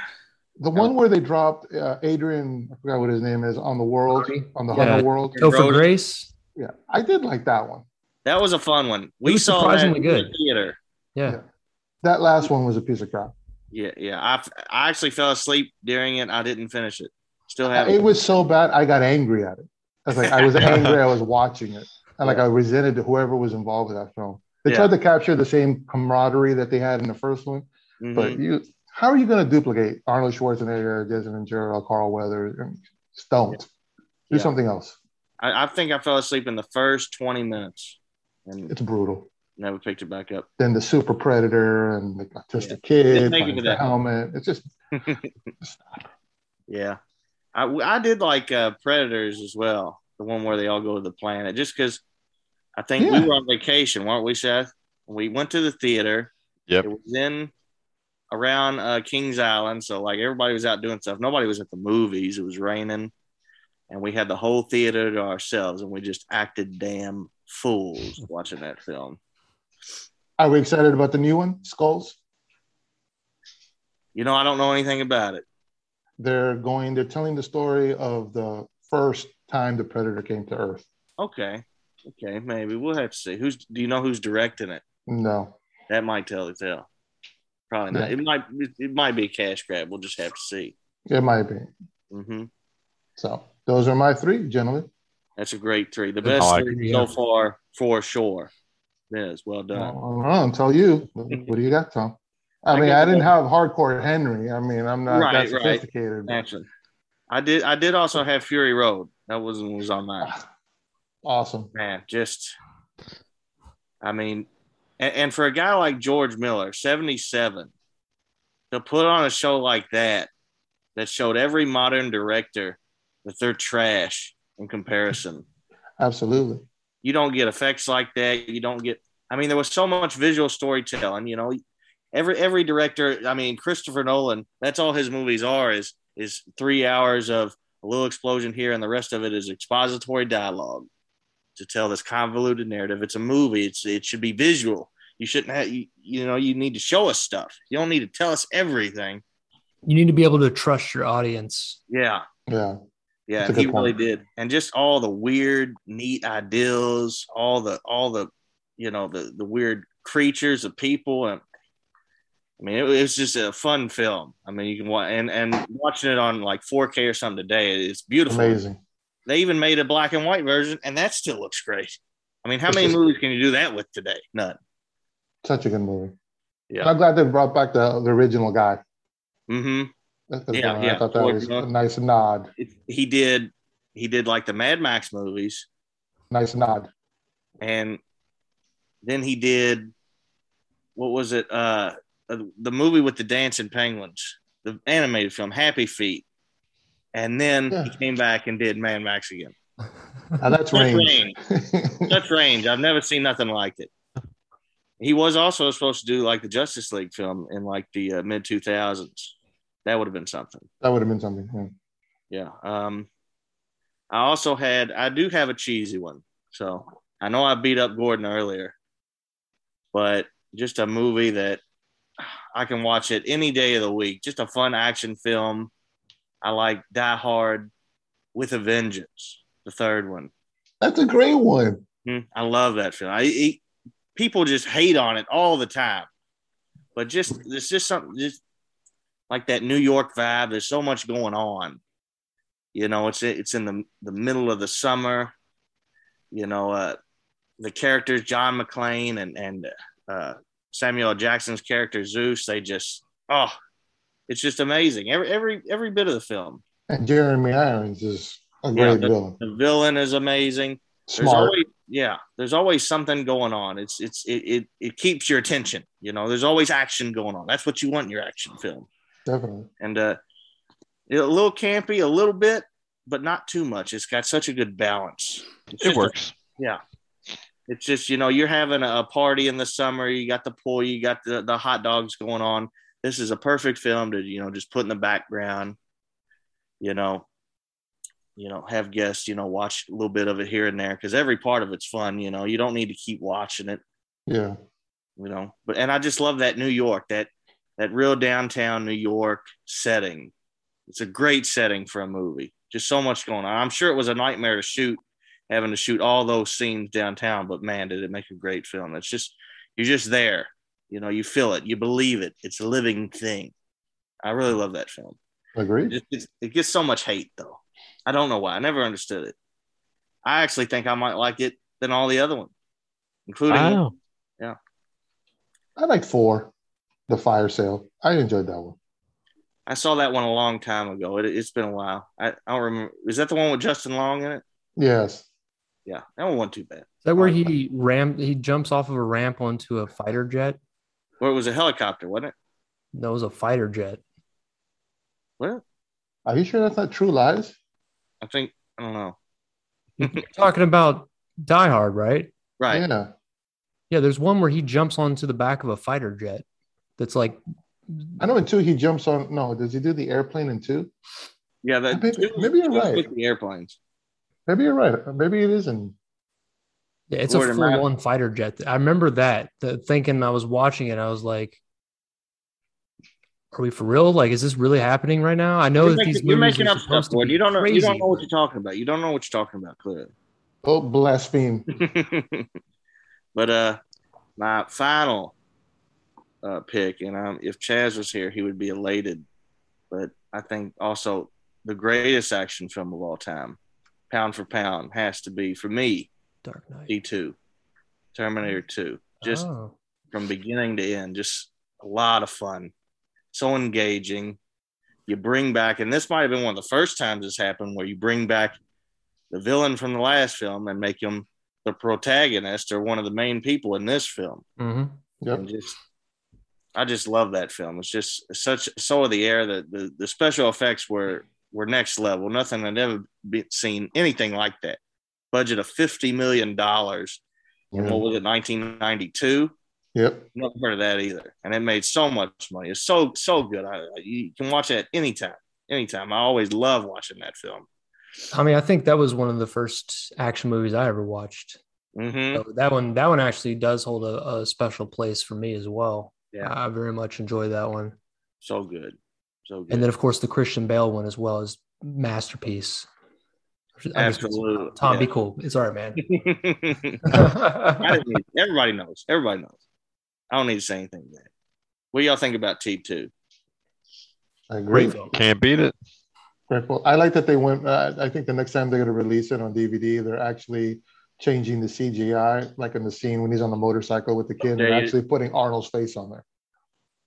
The one where they dropped uh, Adrian, I forgot what his name is, on the world,
Brody?
on the
Yeah.
Hunter world.
Topher
Grace.
Yeah, I did like that one.
That was a fun one. We saw
surprisingly
that in
good.
the theater.
Yeah.
Yeah. That last one was a piece of crap.
Yeah, yeah. I I actually fell asleep during it. I didn't finish it. Still haven't.
It was so bad, I got angry at it. I was like, I was *laughs* angry. I was watching it, and like I resented whoever was involved with that film. They
Yeah.
tried to capture the same camaraderie that they had in the first one,
Mhm.
but you, how are you going to duplicate Arnold Schwarzenegger, Jason Ventura, Carl Weathers? Just don't. Do
Yeah.
something else.
I, I think I fell asleep in the first 20 minutes and
It's brutal.
never picked it back up.
Then the super predator and the autistic
Yeah.
kid,
Thank you for
the
that.
helmet. It's just *laughs*
Yeah. I, I did like uh, Predators as well, the one where they all go to the planet, just because I think
Yeah.
we were on vacation, weren't we, Seth? We went to the theater.
Yep.
It was in around uh, Kings Island. So, like, everybody was out doing stuff. Nobody was at the movies. It was raining. And we had the whole theater to ourselves, and we just acted damn fools *laughs* watching that film.
Are we excited about the new one, Skulls?
You know, I don't know anything about it.
They're going. They're telling the story of the first time the predator came to Earth.
Okay. Okay. Maybe we'll have to see. Who's, do you know who's directing it?
No,
That might tell the tale. Probably not.
Yeah.
It might. It, it might be a cash grab. We'll just have to see.
it might be.
hmm
So those are my three, gentlemen.
That's a great three. The best
like
three
it.
so far for sure. Yes, well
I
done.
don't know. I'll tell you. What do you got, Tom? I
I
mean, I didn't
the-
have hardcore Henry. I mean, I'm not
Right,
that
right.
sophisticated. but
Actually, I did. I did also have Fury Road. That was was on mine. *sighs*
Awesome.
Man, just. I mean, and, and for a guy like George Miller, seventy seven, to put on a show like that, that showed every modern director that they're trash in comparison.
Absolutely.
you don't get effects like that. You don't get. I mean, there was so much visual storytelling. You know, every every director. I mean, Christopher Nolan. That's all his movies are. Is is three hours of a little explosion here, and the rest of it is expository dialogue to tell this convoluted narrative. It's a movie. It's it should be visual. You shouldn't have. You, you know, you need to show us stuff. You don't need to tell us everything.
You need to be able to trust your audience.
Yeah.
Yeah.
Yeah,
That's
he
good
really did, and just all the weird, neat ideals, all the, all the, you know, the the weird creatures, of people, and I mean, it, was just a fun film. I mean, you can watch and and watching it on like 4K or something today, it's beautiful.
Amazing.
They even made a black and white version, and that still looks great. I mean, how many movies can you do that with today? None.
Such a good movie.
Yeah.
I'm glad they brought back the, the original guy.
hmm Yeah,
one.
yeah.
I thought that was a nice nod.
He did. He did like the Mad Max movies.
Nice nod.
and then he did what was it uh the movie with the dancing penguins the animated film happy feet and then he came back and did mad max again
Now that's
Such
range.
That's range i've never seen nothing like it he was also supposed to do like the justice league film in like the uh, mid 2000s that would have been something
that would have been something. yeah.
yeah. Um, I also had, I do have a cheesy one. So I know I beat up Gordon earlier, but just a movie that I can watch it any day of the week. Just a fun action film. I like Die Hard with a Vengeance, the third one.
That's a great one.
Hmm, I love that film. I, it, people just hate on it all the time, but just it's just something just like that New York vibe. There's so much going on. You know, it's it's in the the middle of the summer. You know, uh, the characters John McClane and and uh, Samuel Jackson's character Zeus. They just oh, it's just amazing. Every every every bit of the film.
And Jeremy Irons is a
Yeah,
great
the,
villain.
the villain is amazing. There's
Smart.
always yeah, there's always something going on. It's it's it, it it keeps your attention. You know, there's always action going on. That's what you want in your action film.
Definitely.
And uh a little campy, a little bit, but not too much. It's got such a good balance. It's
It
just a-
works.
yeah. It's just, you know, you're having a party in the summer, you got the pool, you got the, the hot dogs going on. This is a perfect film to, you know, just put in the background, you know, you know, have guests, you know, watch a little bit of it here and there because every part of it's fun, you know. You don't need to keep watching it,
Yeah.
you know. But and I just love that New York, that that real downtown New York setting. It's a great setting for a movie. Just so much going on. I'm sure it was a nightmare to shoot, having to shoot all those scenes downtown, but man, did it make a great film. It's just you're just there. You know, you feel it, you believe it. It's a living thing. I really love that film.
Agreed.
It, it, it gets so much hate though. I don't know why. I never understood it. I actually think I might like it than all the other ones, including
Wow.
I like four, the fire sale. I enjoyed that one.
I saw that one a long time ago. It, it's been a while. I, I don't remember. Is that the one with Justin Long in it?
Yes.
Yeah, that one wasn't too bad.
Is that where he ram he jumps off of a ramp onto a fighter jet?
Well, it was a helicopter, wasn't it?
No, it was a fighter jet.
Well,
Are you sure that's not True Lies?
I think I don't know. *laughs*
You're talking about Die Hard, right?
Right.
Yeah.
Yeah, there's one where he jumps onto the back of a fighter jet. That's like
I know in two he jumps on. No, does he do the airplane in two?
Yeah, that
Maybe- maybe you're right.
with The airplanes.
Maybe you're right. Maybe it isn't.
Yeah, it's
Lord
a
of
full
Math.
on fighter jet. I remember that. The, thinking I was watching it, I was like, "Are we for real? Like, is this really happening right now?" I know
You're
that
making,
these
you're making
are
up stuff,
supposed to
Gordon.
be
You don't know. You don't know what you're talking about. You don't know what you're talking about, clearly.
Oh, blaspheme. *laughs*
but uh, my final uh pick, and um, if Chaz was here, he would be elated. But I think also the greatest action film of all time, pound for pound, has to be for me
Dark Knight.
T2, Terminator 2. Just
Oh.
from beginning to end, just a lot of fun, so engaging. You bring back, and this might have been one of the first times this happened, where you bring back the villain from the last film and make him the protagonist or one of the main people in this film.
Mhm.
Yep.
And just, I just love that film. It's just such so of the air that the, the special effects were were next level. Nothing I'd ever been seen anything like that. Budget of fifty million dollars. And
Yeah.
what was it, 1992?
Yep.
Never heard of that either. And it made so much money. It's so so good. I, you can watch it anytime. Anytime. I always love watching that film.
I mean, I think that was one of the first action movies I ever watched.
hmm
So that one, that one actually does hold a, a special place for me as well.
Yeah.
I very much enjoy that one.
So good. So good.
And then, of course, the Christian Bale one as well is masterpiece. I just-
Absolutely,
Tom,
yeah.
be cool. It's all right, man. *laughs*
Need, everybody knows. Everybody knows. I don't need to say anything there. What do y'all think about T2?
I agree.
Great.
Can't beat it.
Great. Well, I like that they went. Uh, I think the next time they're going to release it on DVD, they're actually changing the CGI, like in the scene when he's on the motorcycle with the kid. They're actually putting Arnold's face on there.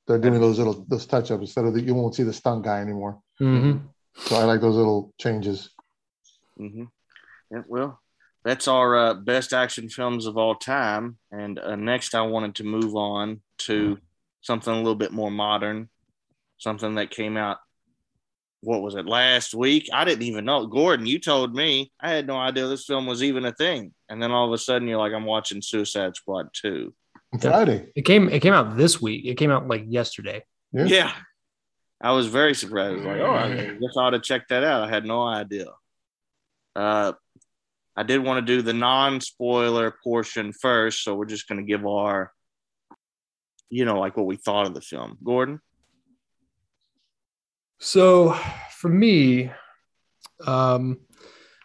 They're doing those little those touch ups instead of the, you won't see the stunt guy anymore.
hmm
So I like those little changes.
Hmm Yeah, well, that's our uh, best action films of all time. And uh, next, I wanted to move on to something a little bit more modern, something that came out. What was it last week? I didn't even know. Gordon, you told me. I had no idea this film was even a thing. And then all of a sudden, you're like, I'm watching Suicide Squad 2.
Friday.
It came. It came out this week. It came out like yesterday.
Yeah.
Yeah. I was very surprised. Like, oh, I guess I ought to check that out. I had no idea. Uh, I did want to do the non spoiler portion first. So we're just going to give our, you know, like what we thought of the film. Gordon?
So for me, um,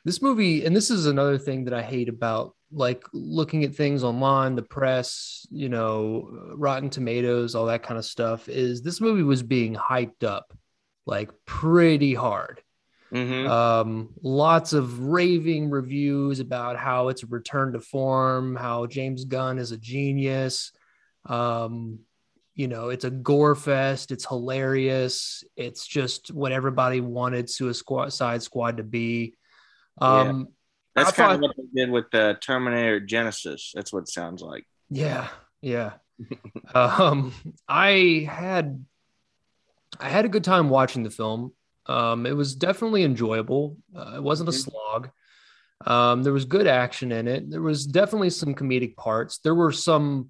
this movie, and this is another thing that I hate about like looking at things online, the press, you know, Rotten Tomatoes, all that kind of stuff, is this movie was being hyped up like pretty hard.
Mm-hmm.
Um, lots of raving reviews about how it's a return to form, how James Gunn is a genius. Um, you know, it's a gore fest. It's hilarious. It's just what everybody wanted Suicide Squad to be. Um,
That's
I
kind of what they did with the Terminator Genisys. That's what it sounds like.
Yeah, yeah. *laughs* um, I had I had a good time watching the film. Um, it was definitely enjoyable. Uh, it wasn't a slog. Um, there was good action in it. There was definitely some comedic parts. There were some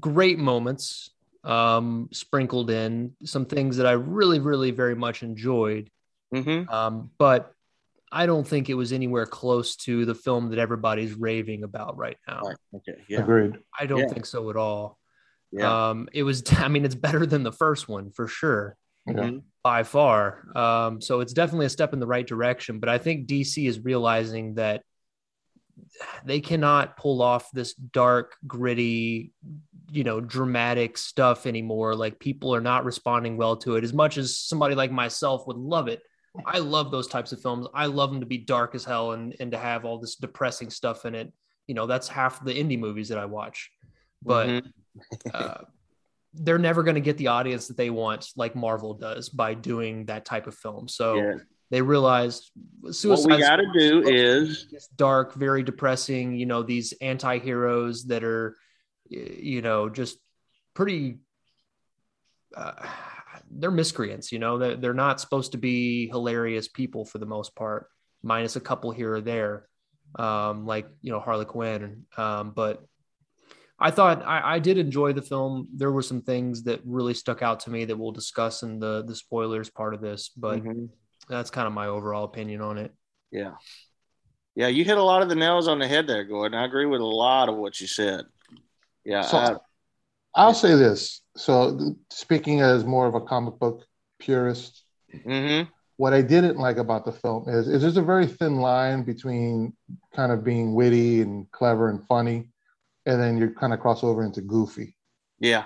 great moments um, sprinkled in, some things that I really, really very much enjoyed.
Mm-hmm.
Um, but I don't think it was anywhere close to the film that everybody's raving about right now.
Right. Okay. Yeah.
Agreed.
I don't
Yeah.
think so at all.
Yeah.
Um, it was, *laughs* I mean, it's better than the first one for sure,
Yeah.
Mhm.
by far. Um, so it's definitely a step in the right direction. But I think DC is realizing that they cannot pull off this dark, gritty, you know, dramatic stuff anymore. Like people are not responding well to it as much as somebody like myself would love it. I love those types of films. I love them to be dark as hell and, and to have all this depressing stuff in it. You know, that's half the indie movies that I watch. but
Mhm.
uh, they're never going to get the audience that they want, like Marvel does, by doing that type of film. So
Yeah.
they realized Suicide
what we got to do is
dark, very depressing. You know, these anti-heroes that are, you know, just pretty. Uh, they're miscreants. You know, they're, they're not supposed to be hilarious people for the most part, minus a couple here or there, um, like you know Harley Quinn. Um, but I thought I, I did enjoy the film. There were some things that really stuck out to me that we'll discuss in the the spoilers part of this, but
Mhm.
that's kind of my overall opinion on it.
Yeah. Yeah, you hit a lot of the nails on the head there, Gordon. I agree with a lot of what you said. Yeah.
So
I-
I'll say this. So speaking as more of a comic book purist,
mhm.
what I didn't like about the film is, is there's a very thin line between kind of being witty and clever and funny, and then you kind of cross over into goofy.
Yeah.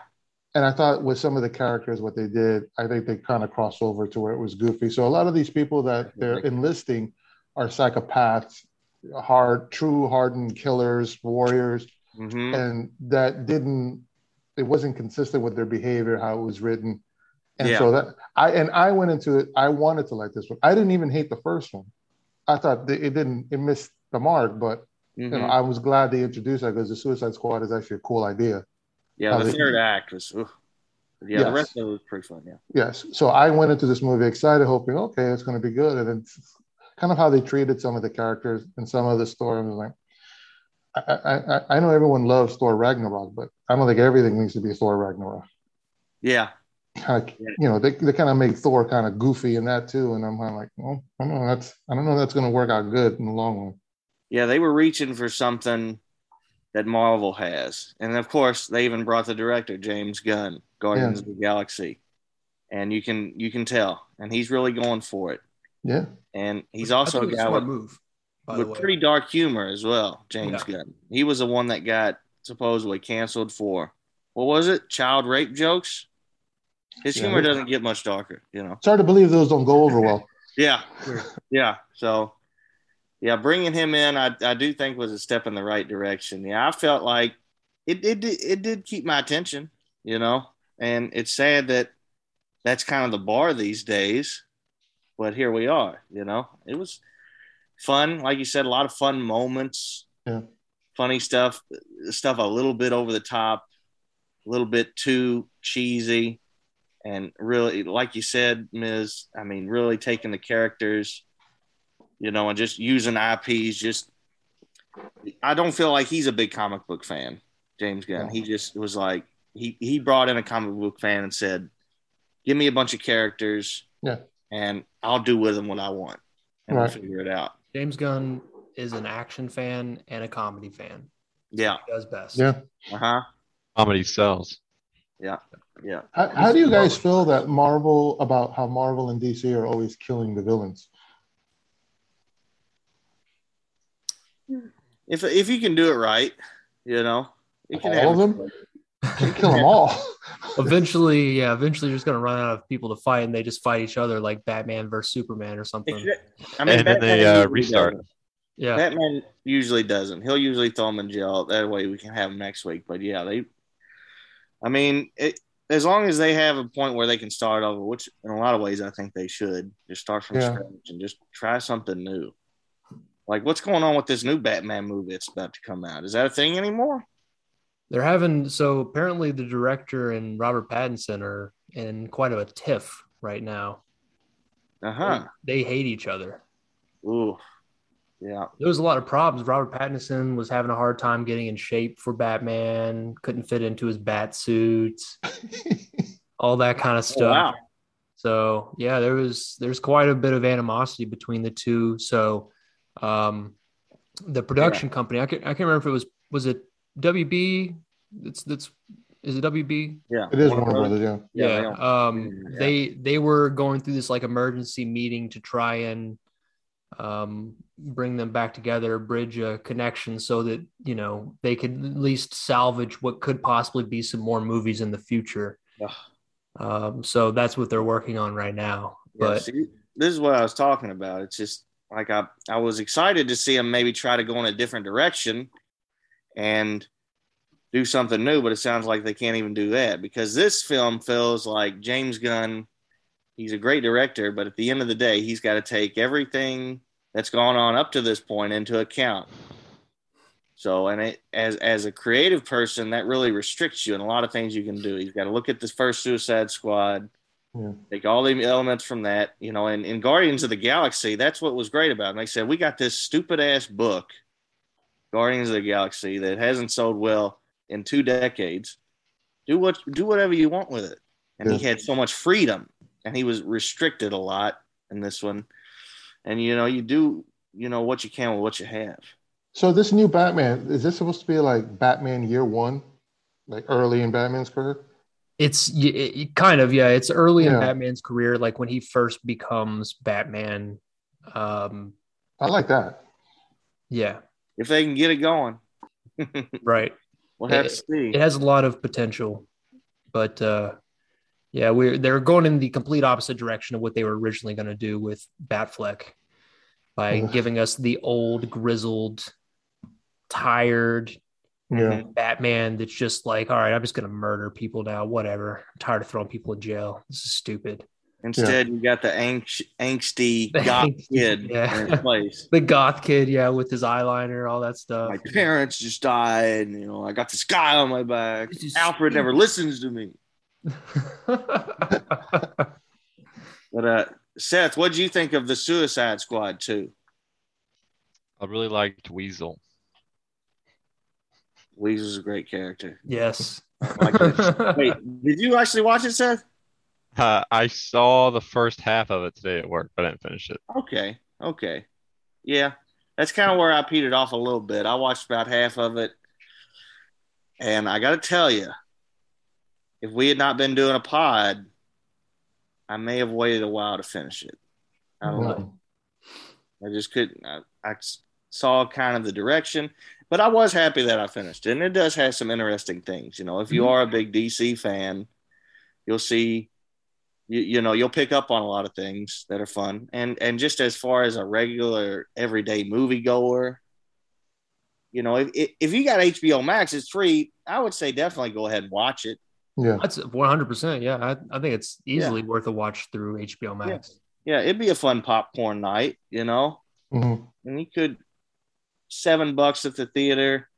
And I thought with some of the characters, what they did, I think they kind of crossed over to where it was goofy. So a lot of these people that they're enlisting are psychopaths, hard, true hardened killers, warriors,
Mhm.
and that didn't, it wasn't consistent with their behavior, how it was written. And
Yeah.
so that I and I went into it. I wanted to like this one. I didn't even hate the first one. I thought it didn't. It missed the mark, but you mm-hmm.
know.
I was glad they introduced that because the Suicide Squad is actually a cool idea.
Yeah,
how
the
they-
third act was oof. Yeah, the rest of it was pretty fun, yeah.
Yes. So I went into this movie excited, hoping, okay, it's going to be good. And then it's kind of how they treated some of the characters and some of the story. I was like, I, I, I- I know everyone loves Thor Ragnarok, but I don't think everything needs to be Thor Ragnarok.
Yeah.
Of, you know, they, they kind of make Thor kind of goofy in that too. And I'm kind of like, well, I don't know, that's I don't know that's going to work out good in the long run.
Yeah, they were reaching for something that Marvel has. And of course, they even brought the director, James Gunn, Guardians of the Galaxy. And you can you can tell. And he's really going for it.
Yeah.
And he's also a
think
guy with,
move, by
with pretty dark humor as well, James
Yeah.
Gunn. He was the one that got supposedly canceled for what was it? Child rape jokes? His
Yeah.
humor doesn't get much darker, you know.
It's hard to believe those don't go over well. *laughs*
Yeah, yeah. So, yeah, bringing him in, I, I do think was a step in the right direction. Yeah, I felt like it it did- it did keep my attention, you know, and it's sad that that's kind of the bar these days, but here we are, you know. It was fun, like you said, a lot of fun moments,
Yeah.
funny stuff, stuff a little bit over the top, a little bit too cheesy and really like you said ms i mean really taking the characters you know and just using ips just i don't feel like he's a big comic book fan james gunn
No.
he just was like he he brought in a comic book fan and said give me a bunch of characters
Yeah.
and i'll do with them what i want and
Right.
we'll figure it out
James Gunn is an action fan and a comedy fan.
yeah
He does best.
Yeah.
uh-huh
Comedy sells.
yeah yeah
How, how do you guys feel that Marvel about how Marvel and DC are always killing the villains?
If if you can do it right you know you can
All of
have
them? They *laughs* kill them all.
Eventually, yeah, eventually you're just gonna run out of people to fight and they just fight each other like Batman versus Superman or something.
I mean,
And then they, uh, restart.
doesn't.
Yeah.
Batman usually doesn't. He'll usually throw them in jail. That way we can have them next week. But yeah, they. I mean, it, as long as they have a point where they can start over, which in a lot of ways I think they should, just start from
Yeah.
scratch and just try something new. Like what's going on with this new Batman movie that's about to come out? Is that a thing anymore?
They're having so apparently the director and Robert Pattinson are in quite a tiff right now.
Uh huh.
They hate each other.
Ooh, yeah.
There was a lot of problems. Robert Pattinson was having a hard time getting in shape for Batman, couldn't fit into his bat suit, *laughs* all that kind of
Oh,
stuff.
wow.
So yeah, there was there's quite a bit of animosity between the two. So um the production company, I can't, I can't remember if it was was it WB? That's that's is it WB?
Yeah.
It is
Warner
Warner
Brothers.
Brothers, yeah.
Yeah,
Yeah.
they
um
Yeah.
they they were going through this like emergency meeting to try and um bring them back together, bridge a connection so that, you know, they could at least salvage what could possibly be some more movies in the future.
Yeah.
Um so that's what they're working on right now.
Yeah,
But
see, this is what I was talking about. It's just like I, I was excited to see him maybe try to go in a different direction, and do something new, but it sounds like they can't even do that because this film feels like James Gunn. He's a great director, but at the end of the day, he's got to take everything that's gone on up to this point into account. So, and it, as as a creative person, that really restricts you in a lot of things you can do. You've got to look at this first Suicide Squad,
Yeah.
take all the elements from that, you know. And in Guardians of the Galaxy, that's what was great about. it. And they said we got this stupid ass book, Guardians of the Galaxy, that hasn't sold well in two decades. Do what do whatever you want with it. And he had so much freedom, and he was restricted a lot in this one. And you know, you do you know what you can with what you have.
So this new Batman is this supposed to be like Batman Year One, like early in Batman's career?
It's it, it kind of yeah. It's early in Batman's career, like when he first becomes Batman. Um,
I like that.
yeah,
If they can get it going, *laughs*
right.
we'll have to see.
It has a lot of potential, but uh, yeah, we're they're going in the complete opposite direction of what they were originally going to do with Batfleck by giving us the old, grizzled, tired
Yeah.
Batman that's just like, all right, I'm just going to murder people now. Whatever. I'm tired of throwing people in jail. This is stupid.
Instead, you got the angst, angsty *laughs*
The
goth
angsty-
kid
yeah.
in *laughs* place.
The goth kid, yeah, with his eyeliner, all that stuff.
My parents just died. and, You know, I got this guy on my back.
This is
Alfred never listens to me. *laughs* But uh, Seth, what do you think of the Suicide Squad too?
I really liked Weasel.
Weasel's a great character.
yes.
Like. *laughs* Wait, did you actually watch it, Seth?
Uh, I saw the first half of it today at work, but I didn't finish it.
Okay, okay, yeah, that's kind of where I petered off a little bit. I watched about half of it, and I got to tell you, if we had not been doing a pod, I may have waited a while to finish it. I don't know. I just couldn't. I, I saw kind of the direction, but I was happy that I finished it. And it does have some interesting things. You know, if you are a big DC fan, you'll see, you, you know, you'll pick up on a lot of things that are fun. And and just as far as a regular everyday moviegoer, you know, if if you got HBO Max, it's free. I would say definitely go ahead and watch it.
Yeah.
That's 100%. Yeah. I, I think it's easily worth a watch through HBO Max.
Yeah, it'd be a fun popcorn night. You know,
Mhm.
and you could seven bucks at the theater.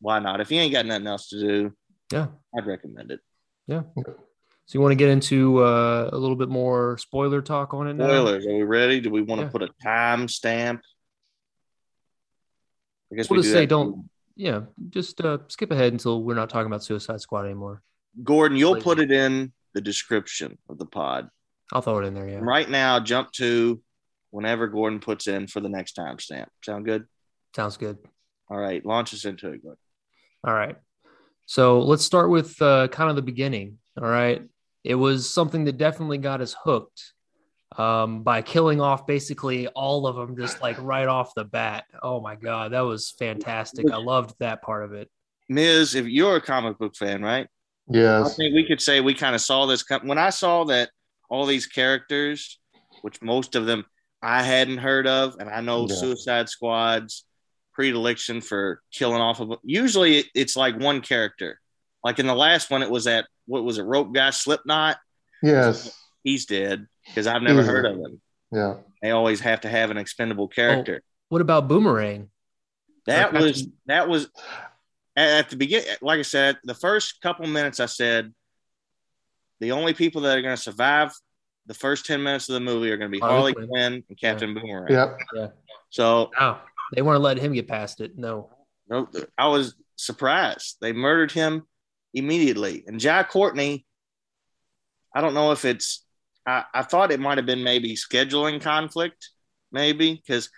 Why not? If you ain't got nothing else to do,
Yeah.
I'd recommend it. Yeah.
So you want to get into uh, a little bit more spoiler talk on it now?
Spoilers, are we ready? Do we want to put a time stamp? I guess
We'll
we
just
do
say don't, yeah, just uh, skip ahead until we're not talking about Suicide Squad anymore.
Gordon, you'll
Please.
put it in the description of the pod.
I'll throw it in there. Yeah.
Right now, jump to whenever Gordon puts in for the next timestamp. Sound good?
Sounds good.
All right, launch us into it, Gordon.
All right. So let's start with uh, kind of the beginning. All right. It was something that definitely got us hooked um, by killing off basically all of them just like right off the bat. Oh my God. That was fantastic. I loved that part of it.
Miz, if you're a comic book fan, right? Yeah.
I
think we could say we kind of saw this com- when I saw that all these characters, which most of them I hadn't heard of, and I know
Yeah.
Suicide Squad's predilection for killing off of. Usually, it's like one character. Like in the last one, it was that what was it, rope guy Slipknot?
Yes.
He's dead because I've never
Easily.
heard of him.
Yeah.
They always have to have an expendable oh, character.
What about Boomerang?
That
Or
was
Captain-
that was at at the beginning. Like I said, the first couple minutes, I said the only people that are going to survive the first ten minutes of the movie are going to be
Harley
Harley
Quinn.
Quinn and Captain Boomerang.
Yep.
So
No, they weren't letting him get past it. No.
no, I was surprised they murdered him immediately. And Jai Courtney, I don't know if it's. I, I thought it might have been maybe scheduling conflict, maybe because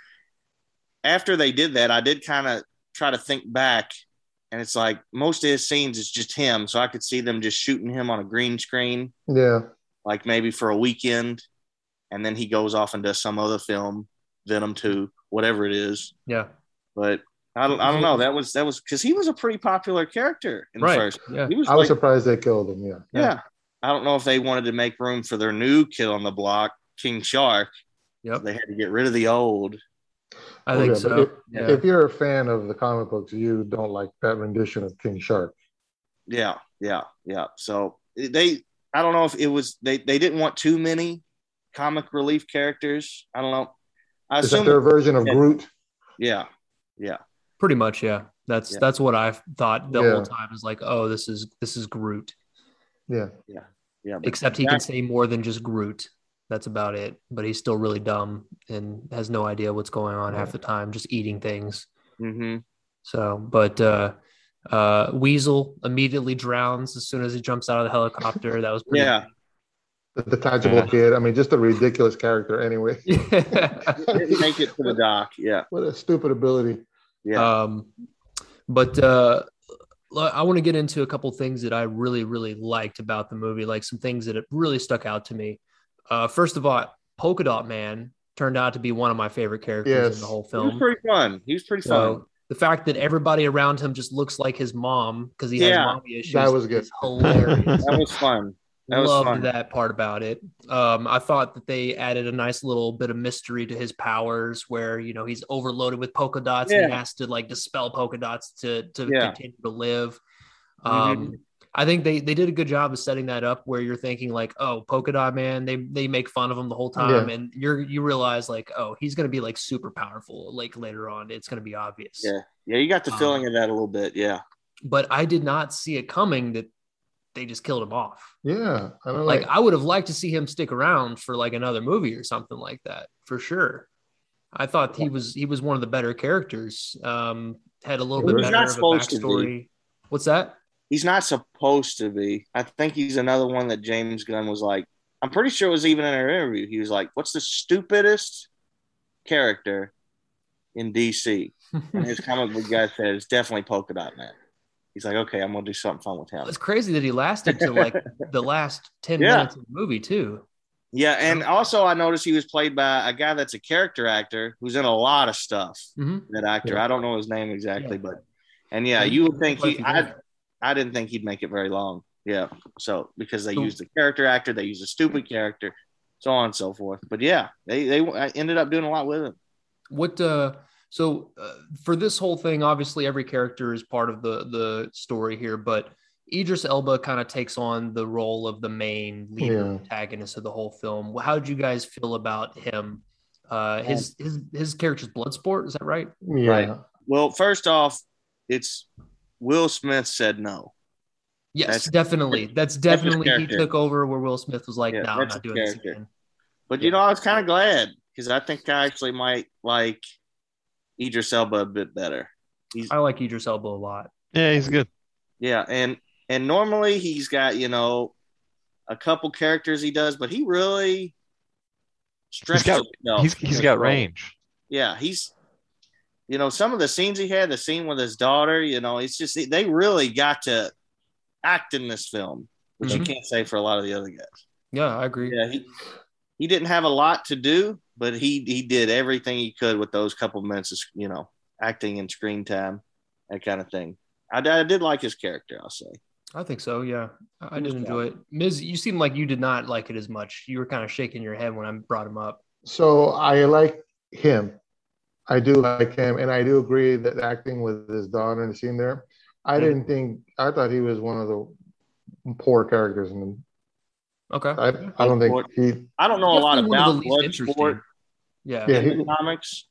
after they did that, I did kind of try to think back, and it's like most of his scenes is just him, so I could see them just shooting him on a green screen,
Yeah.
Like maybe for a weekend, and then he goes off and does some other film, Venom Two, whatever it is.
Yeah.
But I don't, I don't know. That was that was because he was a pretty popular character in the first.
Yeah.
He was,
I was
like,
surprised they killed him. Yeah.
yeah. I don't know if they wanted to make room for their new kid on the block, King Shark.
Yep.
They had to get rid of the old.
I think
Yeah,
so.
If,
yeah.
if you're a fan of the comic books, you don't like that rendition of King Shark.
Yeah, yeah, yeah. So they, I don't know if it was they they didn't want too many comic relief characters. I don't know. I
Is that
assume.
their version of
yeah.
Groot?
yeah, yeah,
Pretty much, yeah. That's
Yeah.
that's what I've thought the
Yeah.
whole time is like, oh, this is this is Groot.
Yeah.
yeah. But
Except he can say more than just Groot. That's about it. But he's still really dumb and has no idea what's going on half the time, just eating things.
Mhm.
So, but uh, uh, Weasel immediately drowns as soon as he jumps out of the helicopter. That was pretty
Yeah,
The detachable
Yeah.
kid. I mean, just a ridiculous character anyway. *laughs*
didn't make it to the dock. Yeah,
What a stupid ability.
yeah.
Um, but uh, l- I want to get into a couple things that I really, really liked about the movie, like some things that really stuck out to me. Uh, first of all, Polka Dot Man turned out to be one of my favorite characters
Yes.
in the whole
he was
film.
pretty fun. He was pretty fun.
So the fact that everybody around him just looks like his mom because he has
Yeah.
mommy issues.
That was good.
hilarious. *laughs*
that was fun. That was
Loved
fun.
that part about it. Um, I thought that they added a nice little bit of mystery to his powers, where you know he's overloaded with polka dots and he has to like dispel polka dots to to
Yeah.
continue to live.
Mhm.
Um, I think they they did a good job of setting that up, where you're thinking like, oh, polka dot man, they they make fun of him the whole time,
Yeah.
and you're you realize like, oh, he's gonna be like super powerful, like later on, it's gonna be obvious.
Yeah, yeah. You got the
Um,
feeling of that a little bit. Yeah,
But I did not see it coming that they just killed him off.
Yeah. I don't
like
like,
I would have liked to see him stick around for like another movie or something like that for sure. I thought he was he was one of the better characters. Um, had a little bit better of a
supposed to be.
backstory. What's that?
He's not supposed to be. I think he's another one that James Gunn was like. I'm pretty sure it was even in an interview. He was like, "What's the stupidest character in DC?" And his *laughs* comic book guy said, "It's definitely Polka Dot Man." He's like, "Okay, I'm gonna do something fun with him."
it's crazy that he lasted to like *laughs* the last ten
Yeah.
minutes of the movie too.
Yeah, and also I noticed he was played by a guy that's a character actor who's in a lot of stuff.
hmm
That actor,
Yeah.
I don't know his name exactly,
Yeah.
but and yeah, you would think he. I. I didn't think he'd make it very long. Yeah, so because they
So-
used the character actor, they used a stupid character, so on and so forth. But yeah, they they I ended up doing a lot with it.
What uh so uh, for this whole thing, obviously every character is part of the the story here, but Idris Elba kind of takes on the role of the main leader
Yeah.
antagonist of the whole film. How did you guys feel about him? Uh, his his his character's Bloodsport, is that right?
yeah.
Right. Well, first off, it's Will Smith said no.
Yes,
That's-
definitely. That's
his
definitely he took over where Will Smith was like,
Yeah,
"No, I'm not
his
doing this again."
But you know, I was kind of glad because I think I actually might like Idris Elba a bit better. He's
I like Idris Elba a lot.
Yeah, he's good.
yeah, and and normally he's got you know a couple characters he does, but he really stretches
got-
himself
He's
in
he's
this
got range.
Yeah, he's you know some of the scenes he had, the scene with his daughter, you know, it's just they really got to act in this film, which
Mhm.
you can't say for a lot of the other guys.
Yeah, I agree.
Yeah, he he didn't have a lot to do, but he he did everything he could with those couple minutes of you know acting and screen time, that kind of thing. I, I did like his character, I'll say.
I think so. Yeah, I I did enjoy it. Miz, you seem like you did not like it as much. You were kind of shaking your head when I brought him up.
So I like him. I do like him, and I do agree that acting with his daughter in the scene there. I
Mhm.
didn't think. I thought he was one of the poor characters, and
Okay.
I, I don't think he.
I don't know a lot
Definitely one of
about
the least interesting.
Bloodsport
Yeah.
Yeah,
in
he-
the comics.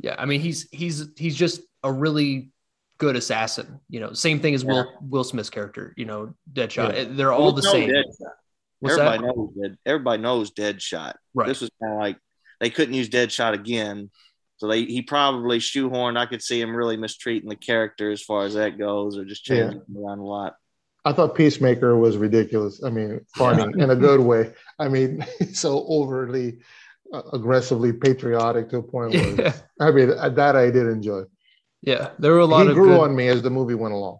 Yeah, I mean he's he's he's just a really good assassin. You know, same thing as Will Will Smith's character. You know, Deadshot.
Yeah.
They're all the
no
same.
Everybody
that?
knows dead. Everybody knows Deadshot.
Right.
This was kind of like they couldn't use Deadshot again, so they he probably shoehorned. I could see him really mistreating the character as far as that goes, or just changing him around a lot.
I thought Peacemaker was ridiculous. I mean, funny in a good way. I mean, *laughs* so overly uh, aggressively patriotic to a point where
Yeah.
I mean that I did enjoy.
Yeah, there were a lot
He
of
grew
good.
on me as the movie went along.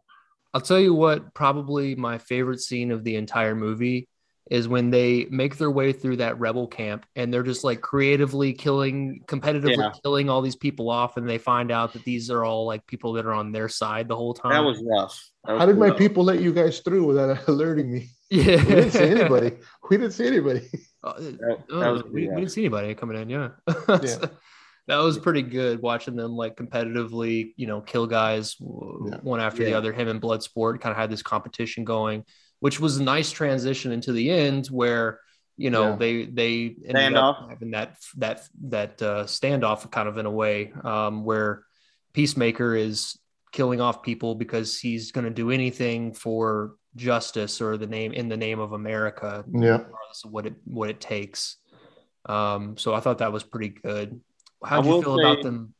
I'll tell you what, probably my favorite scene of the entire movie is when they make their way through that rebel camp and they're just like creatively killing, competitively
Yeah.
killing all these people off, and they find out that these are all like people that are on their side the whole time.
That was rough. That was
How did my people let you guys through without *laughs* alerting me?
yeah. *laughs*
We didn't see anybody. We didn't see anybody.
Uh,
That,
oh,
that was
we, we didn't see anybody coming in. Yeah.
Yeah. *laughs*
that was pretty good watching them like competitively, you know, kill guys
Yeah.
one after the other. Him and Bloodsport kind of had this competition going, which was a nice transition into the end where you know
Yeah.
they they ended up having that that that uh, standoff kind of in a way um, where Peacemaker is killing off people because he's going to do anything for justice or the name in the name of America
Yeah.
regardless of what it what it takes. Um, so I thought that was pretty good. How do you feel
say-
about them?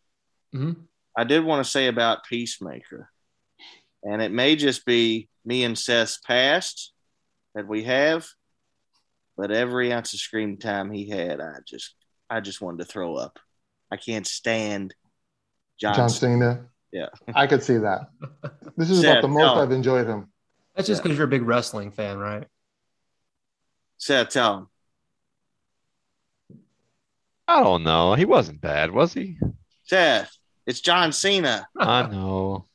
Mhm.
I did want to say about Peacemaker, and it may just be me and Seth's past that we have, but every ounce of screen time he had, I just, I just wanted to throw up. I can't stand John.
John Cena.
Yeah.
I could see that. This is
Seth,
about the most
no.
I've enjoyed him.
That's just
Yeah.
because you're a big wrestling fan, right?
Seth, tell him.
I don't know. He wasn't bad, was he?
Seth, it's John Cena.
I know.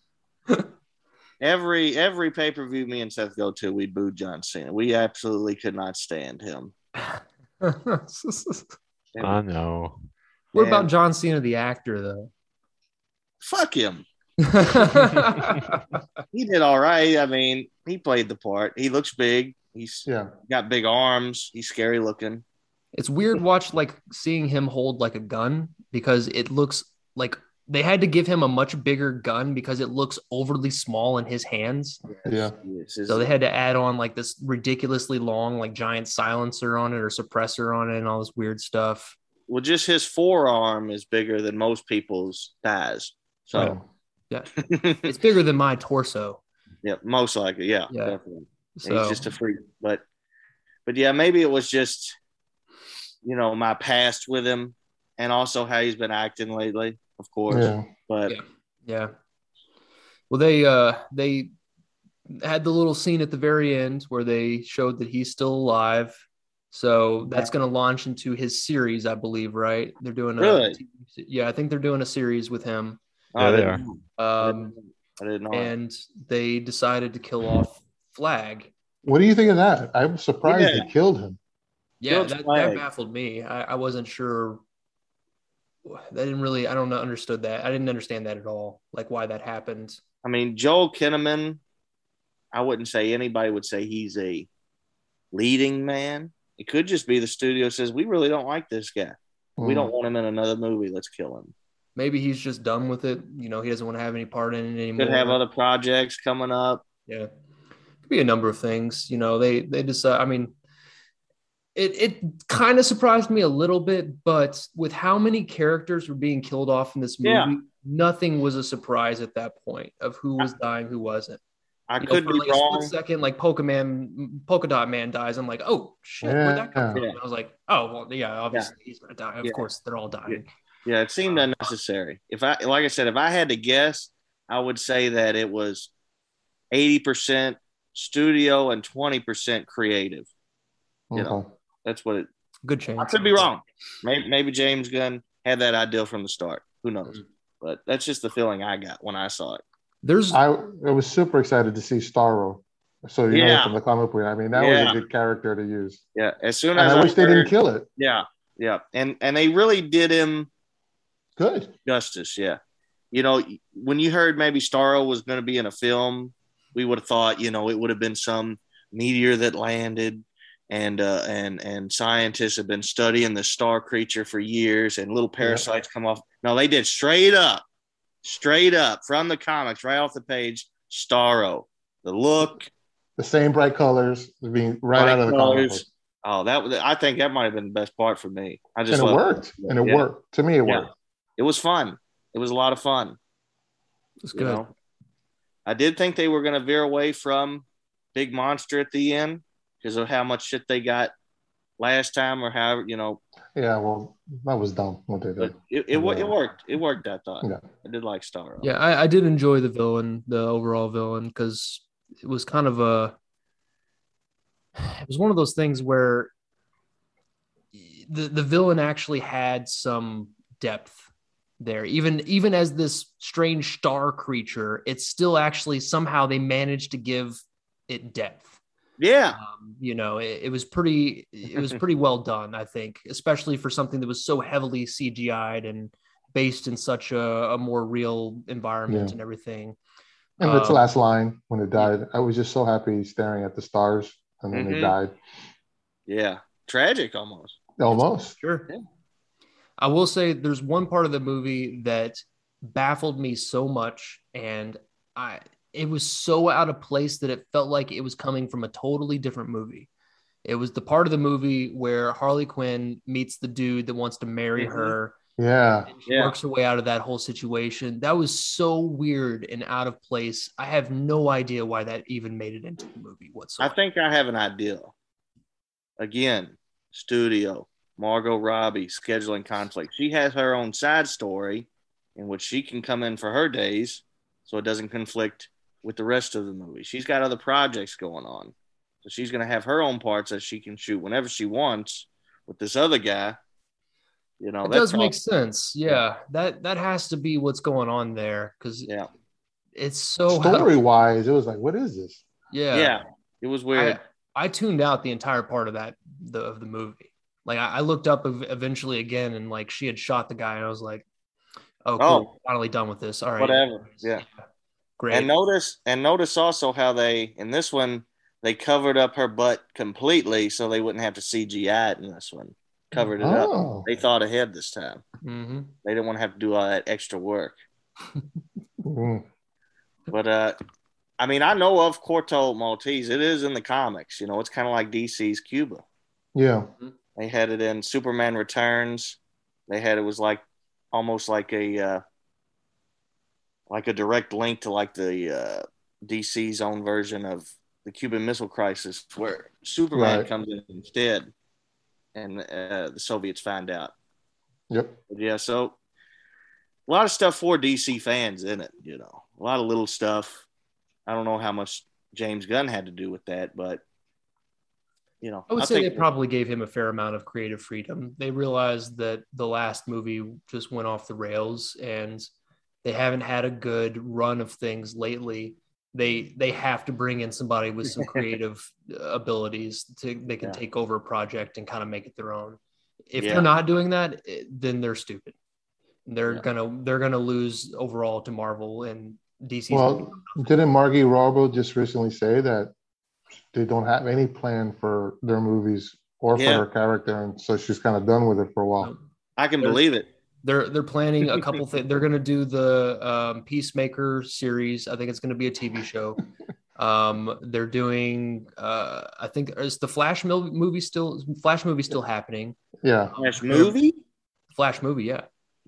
*laughs*
Every every pay per view me and Seth go to, we boo John Cena. We absolutely could not stand him. *laughs*
I know.
What about John Cena, the actor, though?
Fuck him. *laughs* He did all right. I mean, he played the part. He looks big. He's
Yeah.
got big arms. He's scary looking.
it's weird watch like seeing him hold like a gun because it looks like they had to give him a much bigger gun because it looks overly small in his hands.
Yeah.
It's
So they had to add on like this ridiculously long, like giant silencer on it or suppressor on it and all this weird stuff.
well, just his forearm is bigger than most people's thighs. So,
Oh.
Yeah. It's bigger than my torso.
yeah, most likely, yeah,
Yeah.
definitely.
So
He's just a freak, but, but yeah, maybe it was just, you know, my past with him, and also how he's been acting lately, of course.
Yeah.
But
Yeah. Yeah. Well, they uh they had the little scene at the very end where they showed that he's still alive. So that's going to launch into his series, I believe, right? They're doing a
Really?
yeah, I think they're doing a series with him.
Yeah, they are.
Um,
I didn't know.
and they decided to kill off Flag.
What do you think of that? I'm surprised
Yeah.
they killed him.
Yeah, that, that baffled me. I, I wasn't sure. That didn't really. I don't know. Understood that. I didn't understand that at all. Like why that happened.
I mean, Joel Kinnaman, I wouldn't say anybody would say he's a leading man. It could just be the studio says, we really don't like this guy. We
Mm.
don't want him in another movie. Let's kill him.
Maybe he's just done with it. You know, he doesn't want to have any part in it anymore.
Could have other projects coming up.
Yeah, could be a number of things. You know, they they decide. I mean, it it kind of surprised me a little bit, but with how many characters were being killed off in this movie,
Yeah.
nothing was a surprise at that point of who was dying, who wasn't.
I
You know,
could
for
be
like a
wrong.
split second, like Pokemon, Polka Dot Man dies. I'm like, oh shit, where'd that come from?
Yeah.
I was like, oh well, yeah, obviously he's gonna die. Of
Yeah.
course, they're all dying.
Yeah, it seemed unnecessary. If I, like I said, if I had to guess, I would say that it was 80% studio and 20% creative. You know.
Okay.
That's what it,
Good chance.
I could be wrong. Maybe, maybe James Gunn had that idea from the start. Who knows? Mm-hmm. But that's just the feeling I got when I saw it.
There's
I, I was super excited to see Starro. So you know from the comic book. I mean, that
Yeah.
was a good character to use.
Yeah, as soon
And
as
I wish they didn't kill it.
Yeah, yeah, and and they really did him
Good.
justice. Yeah, you know, when you heard maybe Starro was going to be in a film, we would have thought, you know, it would have been some meteor that landed, and uh, and and scientists have been studying the star creature for years, and little parasites come off. No, they did straight up, straight up from the comics, right off the page. Starro, the look,
The same bright colors being right
Bright
out of the comic
colors. Oh, that was. I think that might have been the best part for me. I
And
just
it
loved
worked. And it
Yeah.
worked. To me, it
Yeah.
worked.
It was fun. It was a lot of fun.
it's
You
good.
know, I did think they were going to veer away from Big Monster at the end because of how much shit they got last time, or how you know.
Yeah, well, that was dumb what they
But
did.
it it, wo- it worked. It worked. I thought.
Yeah.
I did like Star.
Yeah, I, I did enjoy the villain, the overall villain, because it was kind of a. It was one of those things where the the villain actually had some depth there, even even as this strange star creature. It's still actually somehow they managed to give it depth.
Yeah.
Um, you know, it, it was pretty. It was pretty well done, I think, especially for something that was so heavily CGI'd and based in such a, a more real environment
Yeah.
and everything.
And its
Um,
last line when it died, I was just so happy staring at the stars, and then
Mhm.
it died.
Yeah, tragic almost.
Almost.
Sure.
Yeah.
I will say there's one part of the movie that baffled me so much, and I it was so out of place that it felt like it was coming from a totally different movie. It was the part of the movie where Harley Quinn meets the dude that wants to marry
Mhm.
her.
Yeah.
And she
Yeah.
works her way out of that whole situation. That was so weird and out of place. I have no idea why that even made it into the movie whatsoever.
I think I have an idea. Again, studio, Margot Robbie, scheduling conflict. She has her own side story in which she can come in for her days so it doesn't conflict with the rest of the movie. She's got other projects going on. So she's going to have her own parts that she can shoot whenever she wants with this other guy. You know,
it
that's
does
all-
make sense. Yeah, that that has to be what's going on there because
Yeah.
it's so *laughs*
Story wise, it was like, what is this?
Yeah,
Yeah. It was weird.
I, I tuned out the entire part of that the of the movie. Like I, I looked up eventually again, and like she had shot the guy, and I was like, "Oh, cool,
Oh.
finally done with this." All right,
Whatever. Yeah.
Great.
And notice and notice also how they in this one they covered up her butt completely so they wouldn't have to CGI it in this one. Covered it up.
Oh.
They thought ahead this time.
hmm
They didn't want to have to do all that extra work.
Mm.
But uh I mean I know of Corto Maltese. It is in the comics, you know, it's kind of like DC's Cuba.
Yeah.
They had it in Superman Returns. They had it was like almost like a uh, like a direct link to like the uh, DC's own version of the Cuban Missile Crisis, where Superman
Right.
comes in instead, and uh, the Soviets find out.
Yep.
But yeah, so a lot of stuff for DC fans in it. You know, a lot of little stuff. I don't know how much James Gunn had to do with that, but you know,
I would
I
say they probably gave him a fair amount of creative freedom. They realized that the last movie just went off the rails and they haven't had a good run of things lately. They they have to bring in somebody with some *laughs* creative abilities to they can
Yeah.
take over a project and kind of make it their own. If
Yeah.
they're not doing that, eh, then they're stupid. They're
Yeah.
gonna they're gonna lose overall to Marvel and DC.
Well, didn't Margot Robbie just recently say that they don't have any plan for their movies or for her character, and so she's kind of done with it for a while.
I can
There's-
believe it.
They're they're planning a couple *laughs* things. They're going to do the um, Peacemaker series. I think it's going to be a TV show. Um, they're doing. Uh, I think is the Flash movie still Flash movie still happening?
Yeah.
Flash movie?
Flash movie, yeah.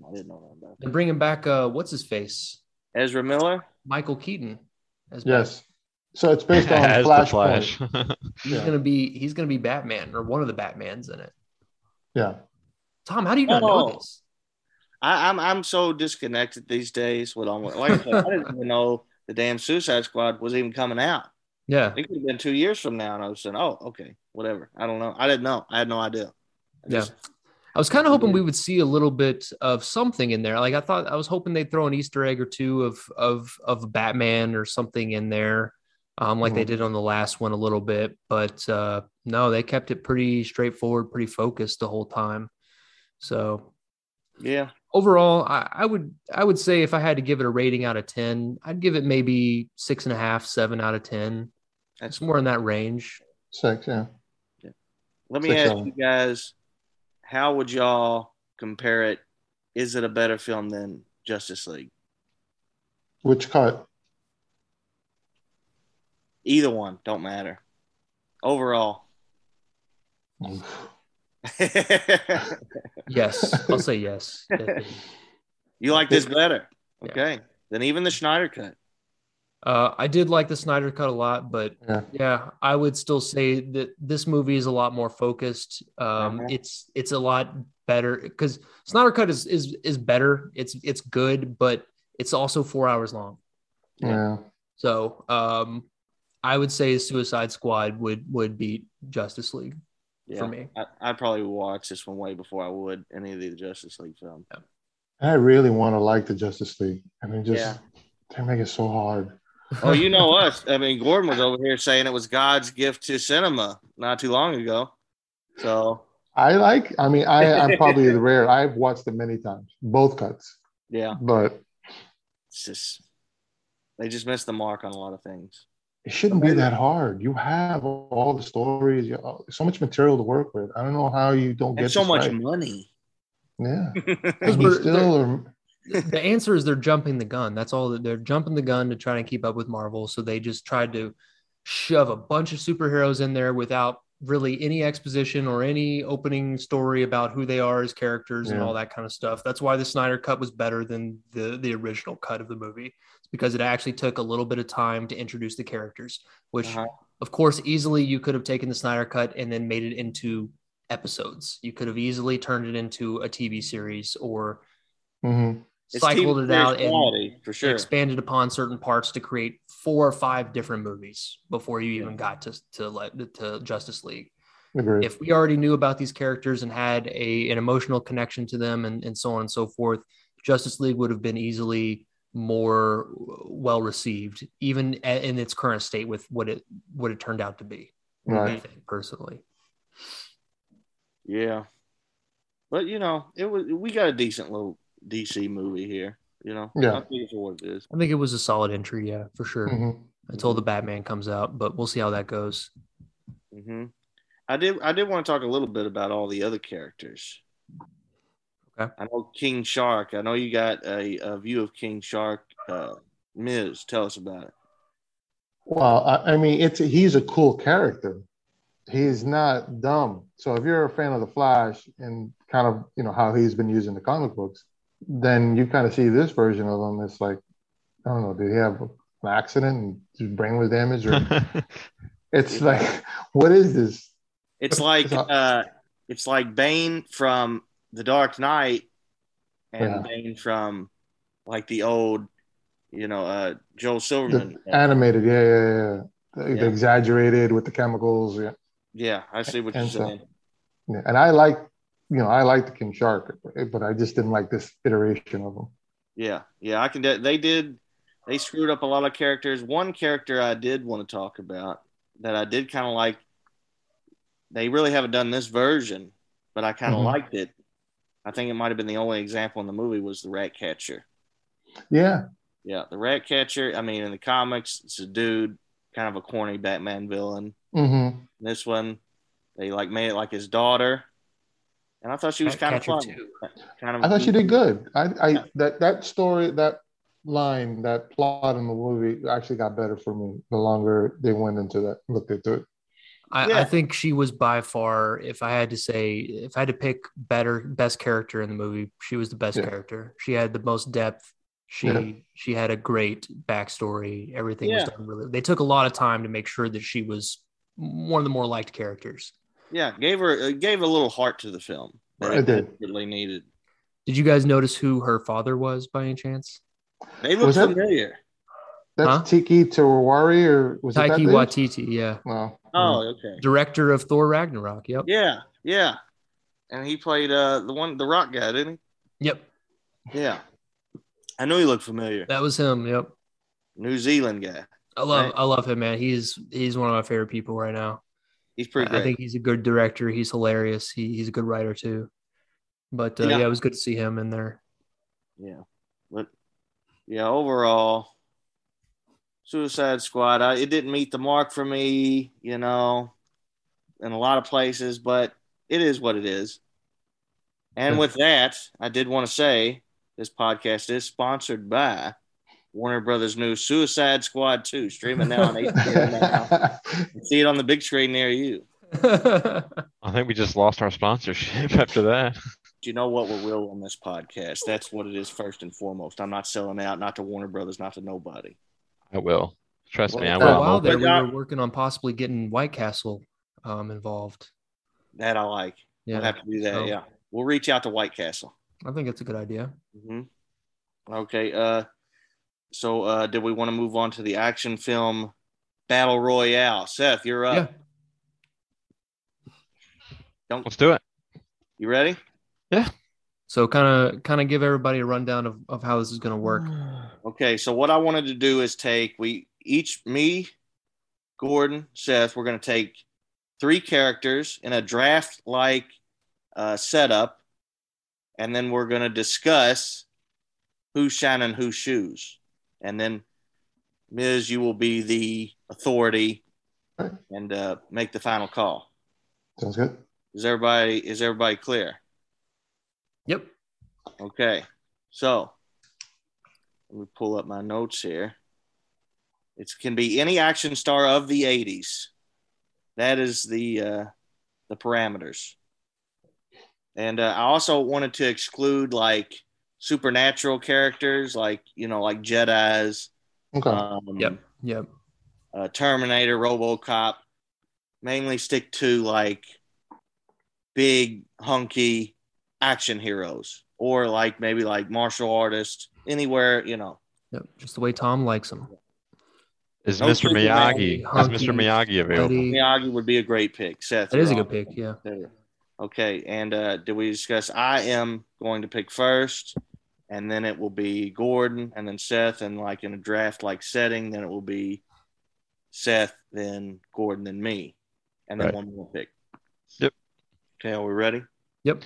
I didn't know that about
They're bringing back uh, what's his face,
Ezra Miller.
Michael Keaton. As
Yes. So it's based on *laughs*
As
Flashpoint.
Flash. *laughs*
he's
Yeah.
gonna be he's gonna be Batman or one of the Batmans in it.
Yeah.
Tom, how do you not know
Oh.
this?
I, I'm I'm so disconnected these days with all like I, said, I didn't even know the damn Suicide Squad was even coming out.
Yeah,
It could have been two years from now, and I was saying, oh, okay, whatever. I don't know. I didn't know. I had no idea. I
Yeah.
just-
I was kind of hoping we would see a little bit of something in there. Like I thought, I was hoping they'd throw an Easter egg or two of of of Batman or something in there, um, like they
Mhm.
did on the last one a little bit. But uh, no, they kept it pretty straightforward, pretty focused the whole time. So
yeah.
Overall, I, I would I would say if I had to give it a rating out of ten, I'd give it maybe six and a half, seven out of ten.
That's
It's more in that range.
Six. Yeah.
Let me
Six
ask
seven.
you guys, how would y'all compare it? Is it a better film than Justice League?
Which cut?
Either one, don't matter. Overall. *laughs*
Yes, I'll say yes. *laughs*
you like this better?
Yeah.
Okay. Than even the Snyder cut.
Uh, I did like the Snyder cut a lot, but
Yeah.
yeah, I would still say that this movie is a lot more focused. Um,
Uh-huh.
It's it's a lot better because Snyder cut is is is better. It's it's good, but it's also four hours long.
Yeah.
So um, I would say Suicide Squad would would beat Justice League
Yeah.
for me.
I, I'd probably watch this one way before I would any of the Justice League films.
I really want to like the Justice League, I mean, just
Yeah.
they make it so hard.
Oh, you know *laughs* us. I mean, Gordon was over here saying it was God's gift to cinema not too long ago. So
I like. I mean, I, I'm probably the *laughs* rare. I've watched it many times, both cuts.
Yeah,
But
it's just they just missed the mark on a lot of things.
It shouldn't be that hard. You have all the stories, you uh, so much material to work with. I don't know how you don't get
And so
this
much
right.
money.
Yeah, *laughs*
we're-
still are,
the answer is they're jumping the gun. That's all they're jumping the gun to try to keep up with Marvel. So they just tried to shove a bunch of superheroes in there without really any exposition or any opening story about who they are as characters and all that kind of stuff. That's why the Snyder cut was better than the the original cut of the movie. It's because it actually took a little bit of time to introduce the characters, which
Uh-huh.
of course easily you could have taken the Snyder cut and then made it into episodes. You could have easily turned it into a TV series or
Mhm.
Cycled it out
series
and
for sure.
expanded upon certain parts to create four or five different movies before you even got to to let to Justice League.
Agreed.
If we already knew about these characters and had a an emotional connection to them and, and so on and so forth, Justice League would have been easily more well received, even in its current state with what it what it turned out to be. I think personally.
Yeah, but you know, it was we got a decent little DC movie here. You know,
Yeah.
I think it's what it is.
I think it was a solid entry, yeah, for sure.
Mhm.
Until the Batman comes out, but we'll see how that goes.
hmm I did. I did want to talk a little bit about all the other characters.
Okay.
I know King Shark. I know you got a, a view of King Shark. Uh, Miz, tell us about it.
Well, I, I mean, it's he's a cool character. He's not dumb. So if you're a fan of the Flash and kind of you know how he's been using the comic books, then you kind of see this version of him. It's like I don't know, did he have an accident and his brain was damaged, or *laughs* it's like what is this?
It's like uh, it's like Bane from The Dark Knight, and
Yeah.
Bane from like the old, you know, uh, Joel Silverman.
animated, yeah, yeah, yeah. The, the exaggerated with the chemicals, yeah.
yeah, I see what you're
so-
saying.
yeah. And I like, you know, I like the King Shark, but I just didn't like this iteration of him.
Yeah, yeah, I can. de- They did. They screwed up a lot of characters. One character I did want to talk about that I did kind of like. They really haven't done this version, but I kind of
Mhm.
liked it. I think it might have been the only example in the movie was the rat catcher.
Yeah,
Yeah, the rat catcher. I mean, in the comics, it's a dude, kind of a corny Batman villain.
hmm
This one, they like made it like his daughter, and I thought she was kind of
Ratcatcher
fun.
too.
Kind of.
I thought she did good. I, I
Yeah.
that that story, that line, that plot in the movie actually got better for me the longer they went into that, looked into it.
I,
Yeah.
I think she was by far, if I had to say, if I had to pick better, best character in the movie, she was the best
Yeah.
character. She had the most depth. She
Yeah.
she had a great backstory. Everything was done really. They took a lot of time to make sure that she was one of the more liked characters.
Yeah, gave her uh, gave a little heart to the film. that
It did.
Really needed.
Did you guys notice who her father was by any chance?
They look
Was that-
familiar.
That's
Huh?
Tiki Tawari or was it that
Taiki? Watiti, yeah,
Wow.
Oh, okay.
director of Thor Ragnarok. Yep.
Yeah, yeah. And he played uh the one the rock guy, didn't he? Yep. Yeah. I knew he looked familiar.
That was him. Yep.
New Zealand guy.
I love
Right.
I love him, man. He's he's one of my favorite people right now.
He's pretty
I-
great.
I think he's a good director. He's hilarious. He, he's a good writer too. But uh,
Yeah.
yeah. it was good to see him in there.
Yeah. But yeah, overall, Suicide Squad, I, it didn't meet the mark for me, you know, in a lot of places, but it is what it is. And with that, I did want to say this podcast is sponsored by Warner Brothers' new Suicide Squad 2, streaming now on HBO now. *laughs* See it on the big screen near you. *laughs*
I think we just lost our sponsorship *laughs* after that.
Do you know what we're real on this podcast? That's what it is first and foremost. I'm not selling out, not to Warner Brothers, not to nobody.
I will. Trust me, I
Well,
For a
will.
while there, we
not-
were working on possibly getting White Castle um, involved.
That I like.
Yeah,
We'll have to do that.
so-
Yeah, we'll reach out to White Castle.
I think it's a good idea.
hmm Okay. Uh, so uh, did we want to move on to the action film Battle Royale? Seth, you're up.
Yeah.
Don't
Let's do it.
you ready?
So kind of kind of give everybody a rundown of, of how this is going to work. *sighs*
Okay. So what I wanted to do is take we each me, Gordon, Seth. We're going to take three characters in a draft like uh, setup, and then we're going to discuss who's shining whose shoes, and then Miz you will be the authority and uh, make the final call.
Sounds good.
Is everybody is everybody clear?
Yep.
Okay, so let me pull up my notes here. It can be any action star of the '80s. That is the uh, the parameters. And uh, I also wanted to exclude like supernatural characters, like you know, like Jedi's,
Okay.
um,
Yep. Yep.
uh, Terminator, RoboCop. Mainly stick to like big hunky action heroes, or like maybe like martial artists. Anywhere you know.
Yep. Just the way Tom likes them.
Is
No
Mr.
Superman,
Miyagi? Is Mr. Miyagi available?
Eddie.
Miyagi would be a great pick. Seth,
That is a good pick. Yeah.
Okay, and uh, did we discuss? I am going to pick first, and then it will be Gordon, and then Seth, and like in a draft like setting, then it will be Seth, then Gordon, then me, and then
Right.
one more pick.
Yep.
Okay, are we ready?
Yep.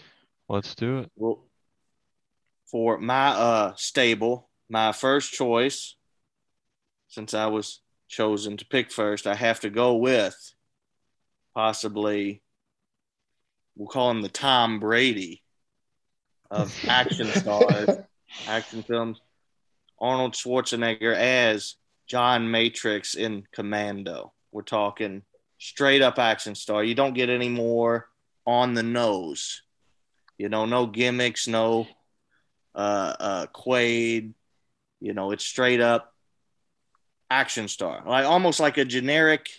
Let's do it.
Well, for my uh stable, my first choice, since I was chosen to pick first, I have to go with possibly we'll call him the Tom Brady of *laughs* action stars, action films. Arnold Schwarzenegger as John Matrix in Commando. We're talking straight up action star. You don't get any more on the nose. You know, no gimmicks, no uh, uh, Quaid. You know, it's straight up action star, like almost like a generic,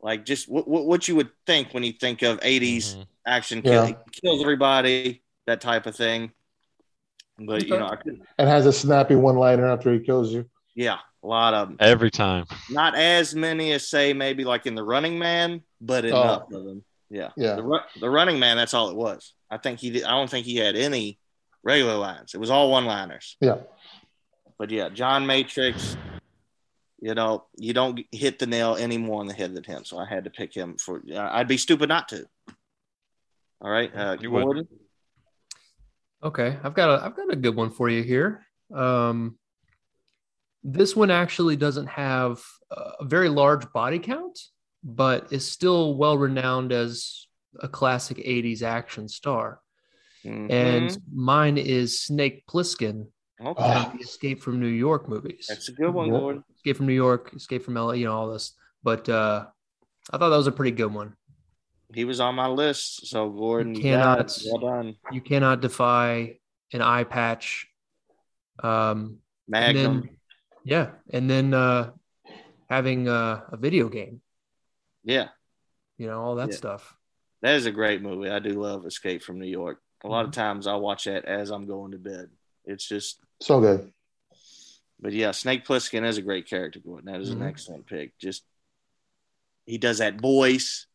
like just what what, what you would think when you think of '80s
Mhm.
action
Yeah.
kills everybody, that type of thing. But you know, I could,
And has a snappy one liner after he kills you.
yeah, a lot of them.
Every time.
Not as many as say maybe like in the Running Man, but enough of them. Yeah,
Yeah.
The, Ru- the Running Man, that's all it was. I think he did. I don't think he had any regular lines. It was all one liners.
Yeah.
But yeah, John Matrix. You know, you don't hit the nail any more on the head than him. So I had to pick him for. I'd be stupid not to. All right, uh,
You would.
Okay, I've got a I've got a good one for you here. Um, this one actually doesn't have a very large body count, but is still well renowned as a classic '80s action star.
Mhm.
And mine is Snake Plissken
okay,
from the Escape from New York movies.
that's a good one, Gordon.
Escape from New York, Escape from LA, you know all this. But uh, I thought that was a pretty good one.
He was on my list. So Gordon, you
Cannot-
got it. Well done,
You cannot defy an eye patch. Um, and
Magnum.
then, yeah, and then uh, having uh, a video game,
yeah.
you know, all that
Yeah.
stuff.
That is a great movie. I do love Escape from New York. A lot of
Mm-hmm.
times I watch that as I'm going to bed. It's just,
So good.
but yeah, Snake Plissken is a great character. Gordon. That is
Mhm.
an excellent pick. Just he does that voice.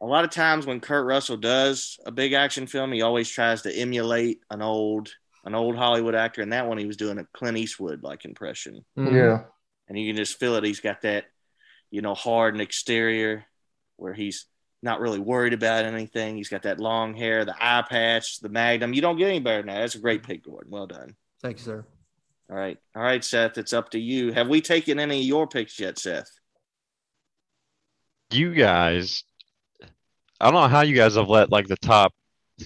A lot of times when Kurt Russell does a big action film, he always tries to emulate an old an old Hollywood actor. And that one he was doing a Clint Eastwood like impression,
Mhm.
Yeah.
and you can just feel it. He's got that, you know, hard and exterior where he's not really worried about anything. He's got that long hair, the eye patch, the magnum. You don't get any better than that. That's a great pick, Gordon. Well done.
Thank you, sir.
All right. All right, Seth, it's up to you. Have we taken any of your picks yet, Seth?
You guys, I don't know how you guys have let like the top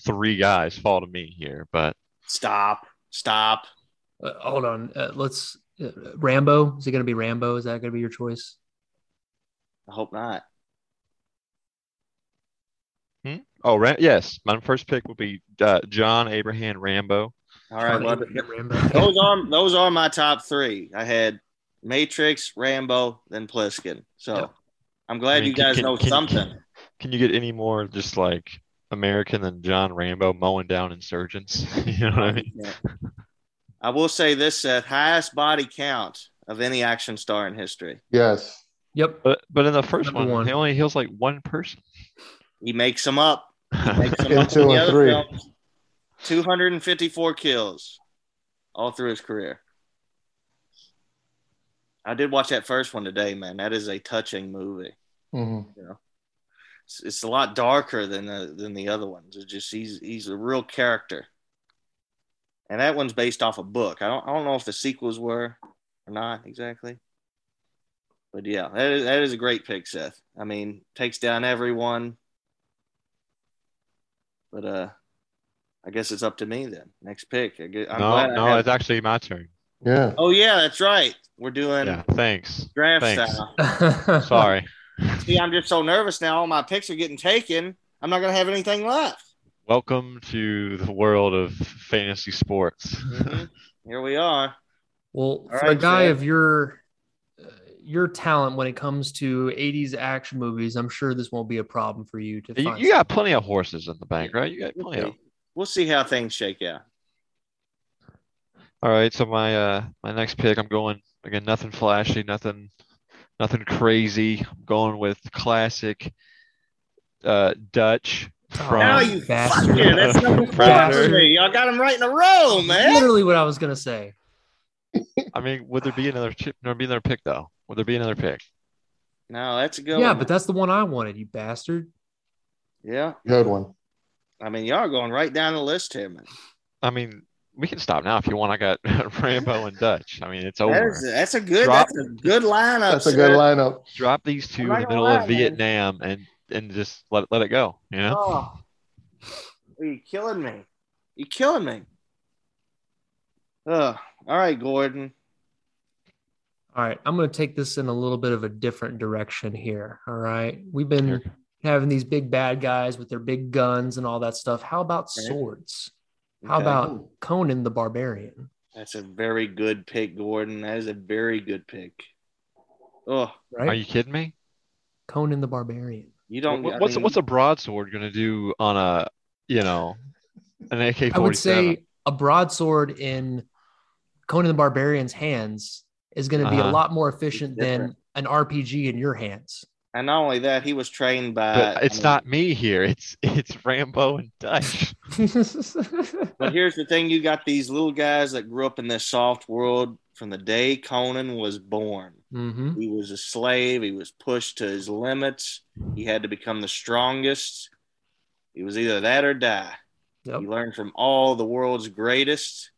three guys fall to me here, but
Stop. Stop.
Uh, hold on. Uh, let's. Uh, Rambo. Is it going to be Rambo? Is that going to be your choice?
I hope not.
Oh, Ram- yes, my first pick will be uh, John Abraham Rambo.
All right.
John
Well,
Abraham Rambo. *laughs*
those are those are my top three. I had Matrix, Rambo, then Plissken. So
Yep.
I'm glad
I mean,
you guys
can-
know
can-
something.
Can you get any more just like American than John Rambo mowing down insurgents? *laughs* you know what I mean?
Yeah. I will say this, Seth, highest body count of any action star in history.
Yes.
Yep.
But but in the first
Number
one,
one.
he only heals like one person.
He makes them up.
In two and three.
films. 254 kills all through his career. I did watch that first one today, man. That is a touching movie.
hmm
it's, it's a lot darker than the, than the other ones. It's just he's he's a real character, and that one's based off a book. I don't I don't know if the sequels were or not exactly, but yeah, that is, that is a great pick, Seth. I mean, takes down everyone, but uh, I guess it's up to me then. Next pick. I guess, I'm
no,
glad I
no,
have-
it's actually my turn.
Yeah.
Oh yeah, that's right. We're doing
Yeah, thanks.
draft
Thanks.
style. *laughs*
Sorry. *laughs*
See, I'm just so nervous now. All my picks are getting taken. I'm not gonna have anything left.
Welcome to the world of fantasy sports.
Mhm. *laughs* Here we are.
Well,
All
for a guy
Zach.
of your your talent when it comes to 80s action movies, I'm sure this won't be a problem for you to
You,
find.
you got plenty of horses in the bank, right? You got
We'll
plenty of.
We'll see how things shake out.
All right, so my uh my next pick, I'm going again, nothing flashy, nothing nothing crazy. I'm going with classic uh Dutch from
Now you
bastard.
fucking that's number *laughs* four
Predator.
for me. Y'all got them right in a row, man.
Literally what I was gonna say.
I mean, would there be another chip there be another pick though? Would there be another pick?
No, that's a good
Yeah,
one.
but that's the one I wanted, you bastard.
yeah.
Good one.
I mean, y'all are going right down the list here, man.
I mean, we can stop now if you want. I got *laughs* Rambo and Dutch. I mean, it's over.
is, that's a good.
Drop-
That's a good lineup.
That's a good lineup.
Drop these two in the middle
gonna
of
lie, man.
Vietnam and and just let let it go. You know.
Oh, are you killing me? You killing me? Ugh. All right, Gordon.
All right, I'm going to take this in a little bit of a different direction here. All right. We've been
Here.
having these big bad guys with their big guns and all that stuff. How about
Okay.
swords? How
Okay.
about Conan the Barbarian?
That's a very good pick, Gordon. That is a very good pick. Oh,
Right?
Are you kidding me?
Conan the Barbarian.
you don't.
What-
I
what's
mean,
what's a broadsword gonna do on a you know an AK forty seven?
I would say a broadsword in Conan the Barbarian's hands is going to be a
Uh-huh.
lot more efficient than an RPG in your hands.
And not only that, he was trained by.
But it's
I mean,
not me here. It's it's Rambo and Dutch. *laughs*
But here's the thing: you got these little guys that grew up in this soft world from the day Conan was born.
hmm
He was a slave. He was pushed to his limits. He had to become the strongest. He was either that or die.
Yep.
He learned from all the world's greatest.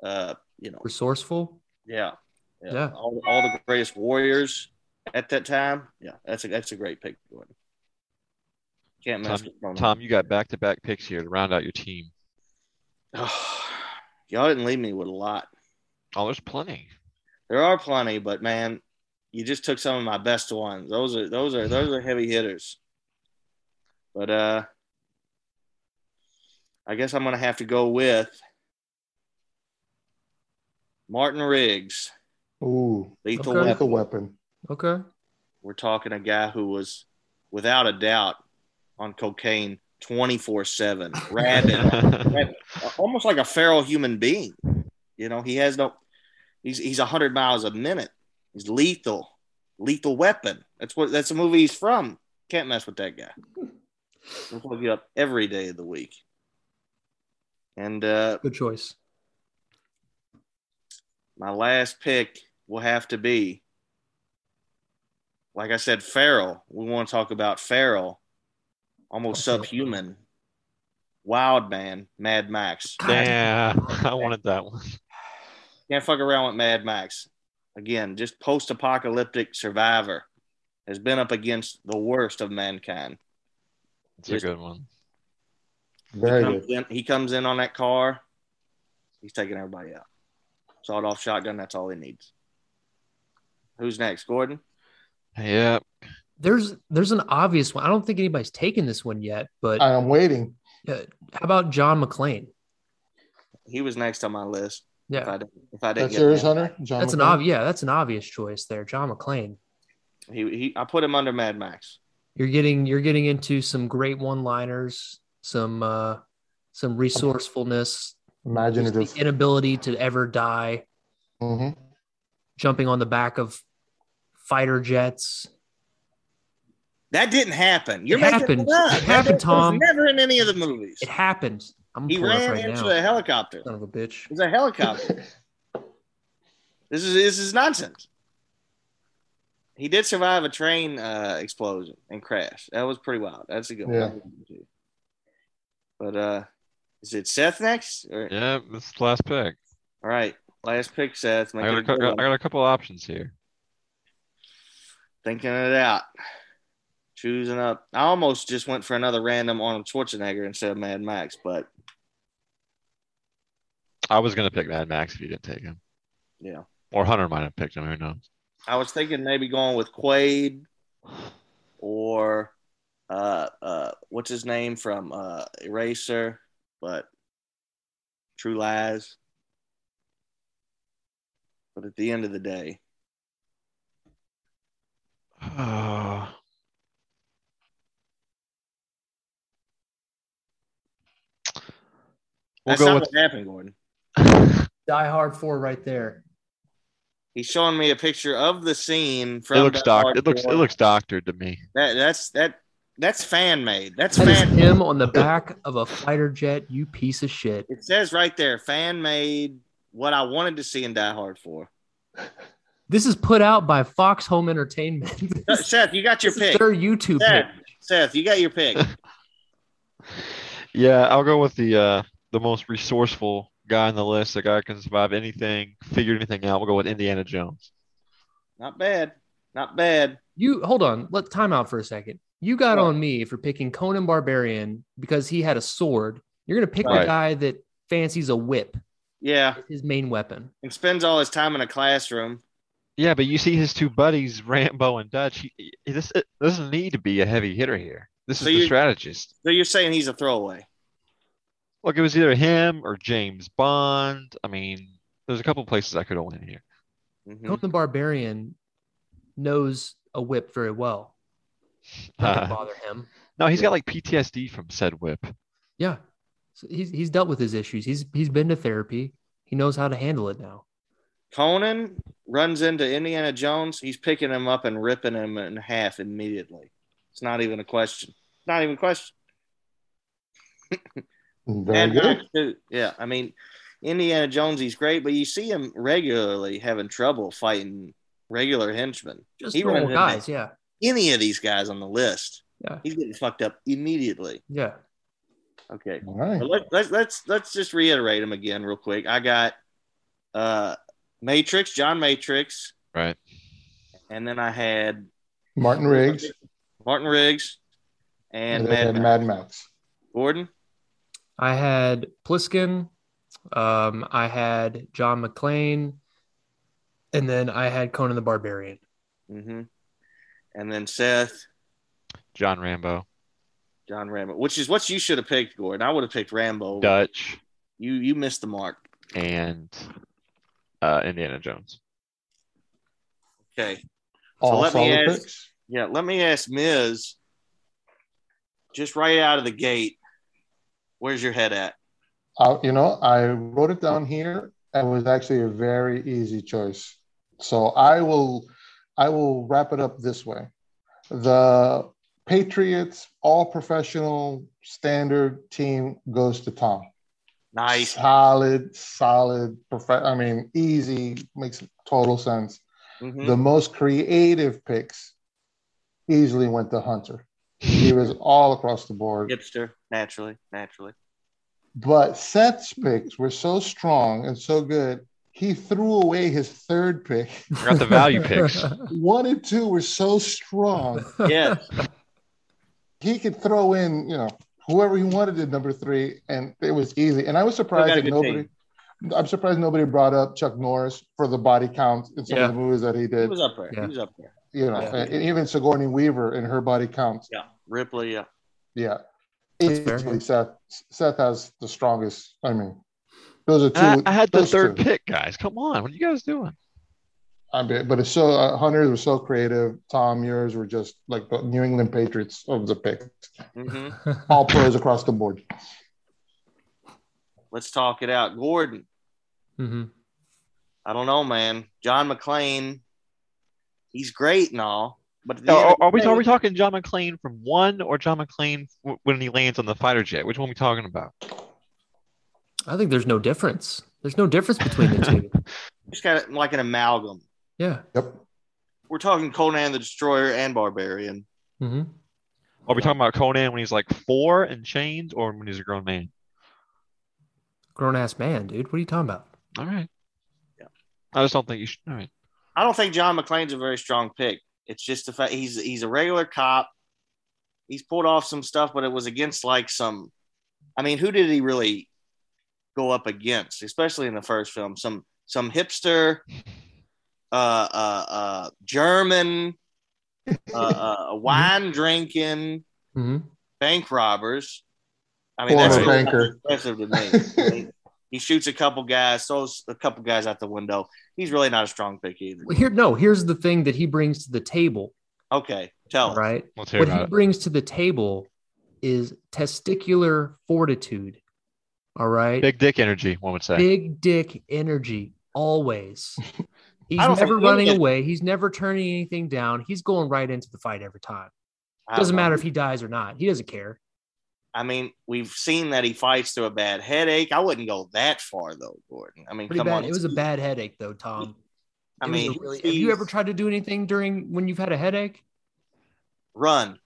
Uh, you know,
Resourceful.
yeah, yeah,
Yeah.
All, all the greatest warriors at that time. Yeah, that's a that's a great pick, Gordon. Can't mess
Tom,
with Conan.
Tom, you got back to back picks here to round out your team.
Oh, *sighs* Y'all didn't leave me with a lot.
Oh, there's plenty.
There are plenty, but man, you just took some of my best ones. Those are those are those are heavy hitters. But uh I guess I'm gonna have to go with Martin Riggs,
Ooh,
Lethal
Okay.
Weapon.
lethal weapon.
Okay.
We're talking a guy who was without a doubt on cocaine 24-7, *laughs* rabid, *laughs* rabid, almost like a feral human being. You know, he has no he's he's 100 miles a minute. He's lethal. Lethal weapon. That's what that's the movie he's from. Can't mess with that guy. We'll look it up every day of the week. And uh,
Good choice.
My last pick will have to be, like I said, Feral. We want to talk about Feral, almost
Okay.
subhuman, wild man, Mad Max.
Yeah, *laughs* I wanted that one.
Can't fuck around with Mad Max. Again, just post apocalyptic survivor has been up against the worst of mankind.
It's a good one.
Very
he, comes
good.
in, he comes in on that car, he's taking everybody out. Sawed off shotgun, that's all he needs. Who's next? Gordon?
Yeah,
There's there's an obvious one. I don't think anybody's taken this one yet, but
I am waiting.
uh, how about John McClane?
He was next on my list. If
Yeah,
I, didn't- if I didn't
That's
get
yours,
him.
Hunter. John
that's an obvious. Yeah, that's an obvious choice there, John McClane.
He, he, I put him under Mad Max.
You're getting you're getting into some great one-liners, some uh, some resourcefulness, just
Imaginative.
the inability to ever die,
hmm
jumping on the back of fighter jets.
That didn't happen. You're
It
making
happened.
it up.
It happened,
That
Tom.
Never in any of the movies.
It happened. I'm
He
pulling it up
ran
right
into
now.
a helicopter.
Son of a bitch.
It was a helicopter. *laughs* this is this is nonsense. He did survive a train uh, explosion and crash. That was pretty wild. That's a good
Yeah.
one. But uh, is it Seth next? Or,
Yeah, this is the last pick.
All right, last pick, Seth.
I got, a,
a good
cou- I got a couple options here.
Thinking it out. Choosing up. I almost just went for another random Arnold Schwarzenegger instead of Mad Max, but
I was gonna pick Mad Max if you didn't take him,
yeah.
or Hunter might have picked him. Who knows?
I was thinking maybe going with Quaid or uh uh what's his name from uh Eraser, but True Lies. But at the end of the day,
Oh, *sighs* we'll
that's
go
not
with
what happened, Gordon. *laughs*
Die Hard 4 right there.
He's showing me a picture of the scene from
it looks
Die. Hard
It looks it looks doctored to me.
that that's that that's fan made. That's
That is
fan
him on the back of a fighter jet, you piece of shit.
It says right there, fan made what I wanted to see in Die Hard 4.
This is put out by Fox Home Entertainment. *laughs*
Seth, you got your
This is
pick.
their YouTube
Seth,
page.
Seth, you got your pick. *laughs*
Yeah, I'll go with the uh the most resourceful guy on the list. The guy who can survive anything, figure anything out. We'll go with Indiana Jones.
Not bad. Not bad.
You hold on. Let time out for a second. You got
What?
on me for picking Conan Barbarian because he had a sword. You're gonna pick the guy that fancies a whip,
Yeah.
his main weapon.
And spends all his time in a classroom.
Yeah, but you see his two buddies, Rambo and Dutch. He, he- this it doesn't need to be a heavy hitter here. This
So
is the strategist.
So you're saying he's a throwaway.
Look, it was either him or James Bond. I mean, there's a couple places I could have went here.
Mhm.
Conan the Barbarian knows a whip very well. Not gonna uh, bother him.
No, he's got like PTSD from said whip.
Yeah, so he's he's dealt with his issues. He's he's been to therapy. He knows how to handle it now.
Conan runs into Indiana Jones. He's picking him up and ripping him in half immediately. It's not even a question. Not even a question.
Very *laughs*
And
uh,
good. Too. Yeah, I mean, Indiana Jones, he's great, but you see him regularly having trouble fighting regular henchmen.
Just
He
normal
runs into
guys. Yeah,
Any of these guys on the list,
yeah,
he's getting fucked up immediately.
yeah.
Okay,
All right.
but let, let, let's let's just reiterate them again real quick. I got uh Matrix, John Matrix,
Right.
and then I had
Martin Riggs
Martin Riggs and,
and, then
Mad,
Mad,
Max.
Max.
Gordon.
I had Plissken. Um, I had John McClane, and then I had Conan the Barbarian.
hmm And then Seth,
John Rambo,
John Rambo, which is what you should have picked, Gordon. I would have picked Rambo.
Dutch,
You you missed the mark.
and uh, Indiana Jones.
Okay.
All
let me
solid
ask-
picks.
Yeah, let me ask Miz, just right out of the gate, where's your head at?
Uh, you know, I wrote it down here. and It was actually a very easy choice. So I will, I will wrap it up this way: the Patriots all professional standard team goes to Tom.
Nice.
Solid, solid, prof- I mean, easy, makes total sense.
Mhm.
The most creative picks easily went to Hunter. He was all across the board.
Hipster, naturally, naturally.
But Seth's picks were so strong and so good, he threw away his third pick.
I got the value picks. *laughs*
One and two were so strong,
Yeah.
he could throw in, you know, whoever he wanted at number three, and it was easy. And I was surprised that
good
nobody. I'm surprised nobody brought up Chuck Norris for the body count in some
Yeah.
of the movies that he did.
He was up there.
Yeah.
He was up there.
You know,
Yeah.
and, and even Sigourney Weaver in her body count.
Yeah. Ripley, yeah.
Yeah.
That's yeah.
Seth Seth has the strongest. I mean, those are two.
I, I had the third
two.
pick, guys. Come on, what are you guys doing?
I mean, but it's so uh, Hunters were so creative. Tom, yours were just like the New England Patriots of the pick.
hmm *laughs*
All pros across the board.
Let's talk it out. Gordon,
hmm
I don't know, man. John McClane, he's great and all, but at
Are, are we
the
are we talking John McClane from one or John McClane w- when he lands on the fighter jet? Which one are we talking about?
I think there's no difference. There's no difference between the two. *laughs*
He's got like an amalgam.
Yeah.
Yep.
we're talking Conan the Destroyer and Barbarian.
hmm
Are we talking about Conan when he's like four and chains, or when he's a grown man?
Grown ass man, dude. What are you talking about?
All right.
Yeah.
I just don't think you should. All right.
I don't think John McClane's a very strong pick. It's just the fact he's he's a regular cop. He's pulled off some stuff, but it was against like some. I mean, who did he really go up against? Especially in the first film, some some hipster, *laughs* uh, uh, uh German, uh, uh, *laughs* wine drinking,
hmm
bank robbers. I mean,
Former
that's really
banker.
impressive to me. I mean, *laughs* he shoots a couple guys, throws a couple guys out the window. He's really not a strong pick either.
Well, here, no. Here's the thing that he brings to the table.
Okay, tell.
Right.
Let's hear
What
about
he
it.
brings to the table is testicular fortitude. All right.
Big dick energy, one would say.
Big dick energy always. *laughs* He's never running
any
away. He's never turning anything down. He's going right into the fight every time. Doesn't
know.
matter if he dies or not. He doesn't care.
I mean, we've seen that he fights through a bad headache. I wouldn't go that far though, Gordon. I mean,
Pretty
come
bad.
on.
It was a bad headache though, Tom.
I
It
mean,
really, have you ever tried to do anything during when you've had a headache?
run?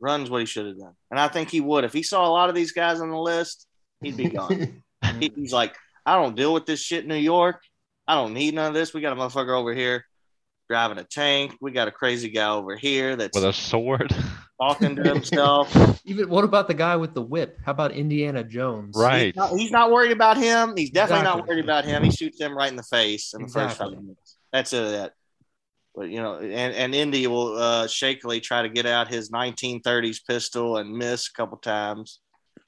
Run's what he should have done, and I think he would if he saw a lot of these guys on the list. He'd be gone. *laughs* He's like, I don't deal with this shit in New York. I don't need none of this. We got a motherfucker over here driving a tank. We got a crazy guy over here that's
With a sword. *laughs*
talking to himself.
Even what about the guy with the whip? How about Indiana Jones?
right.
He's not, he's not worried about him. He's definitely not worried about him. He shoots him right in the face in the first
Exactly.
five minutes. That's it. That. But you know, and and Indy will uh, shakily try to get out his 1930s pistol and miss a couple times,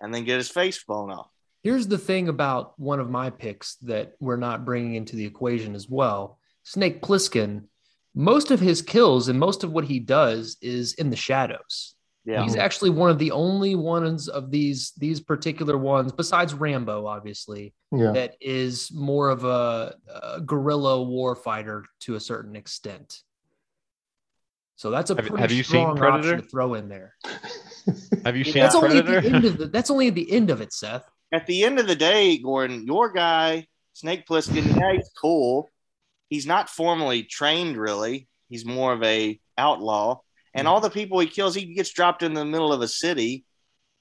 and then get his face blown off.
Here's the thing about one of my picks that we're not bringing into the equation as well. Snake Plissken, most of his kills and most of what he does is in the shadows.
Yeah,
He's actually one of the only ones of these these particular ones, besides Rambo, obviously,
Yeah.
that is more of a, a guerrilla war fighter to a certain extent. So that's a
Have-
pretty
have you seen
strong
Predator?
option to throw in there. *laughs*
Have you seen
Yeah.
That's only at the end of the, that's only at the end of it, Seth.
at the end of the day, Gordon, your guy, Snake Plissken, yeah, he's cool. He's not formally trained, really. He's more of a outlaw. And all the people he kills, he gets dropped in the middle of a city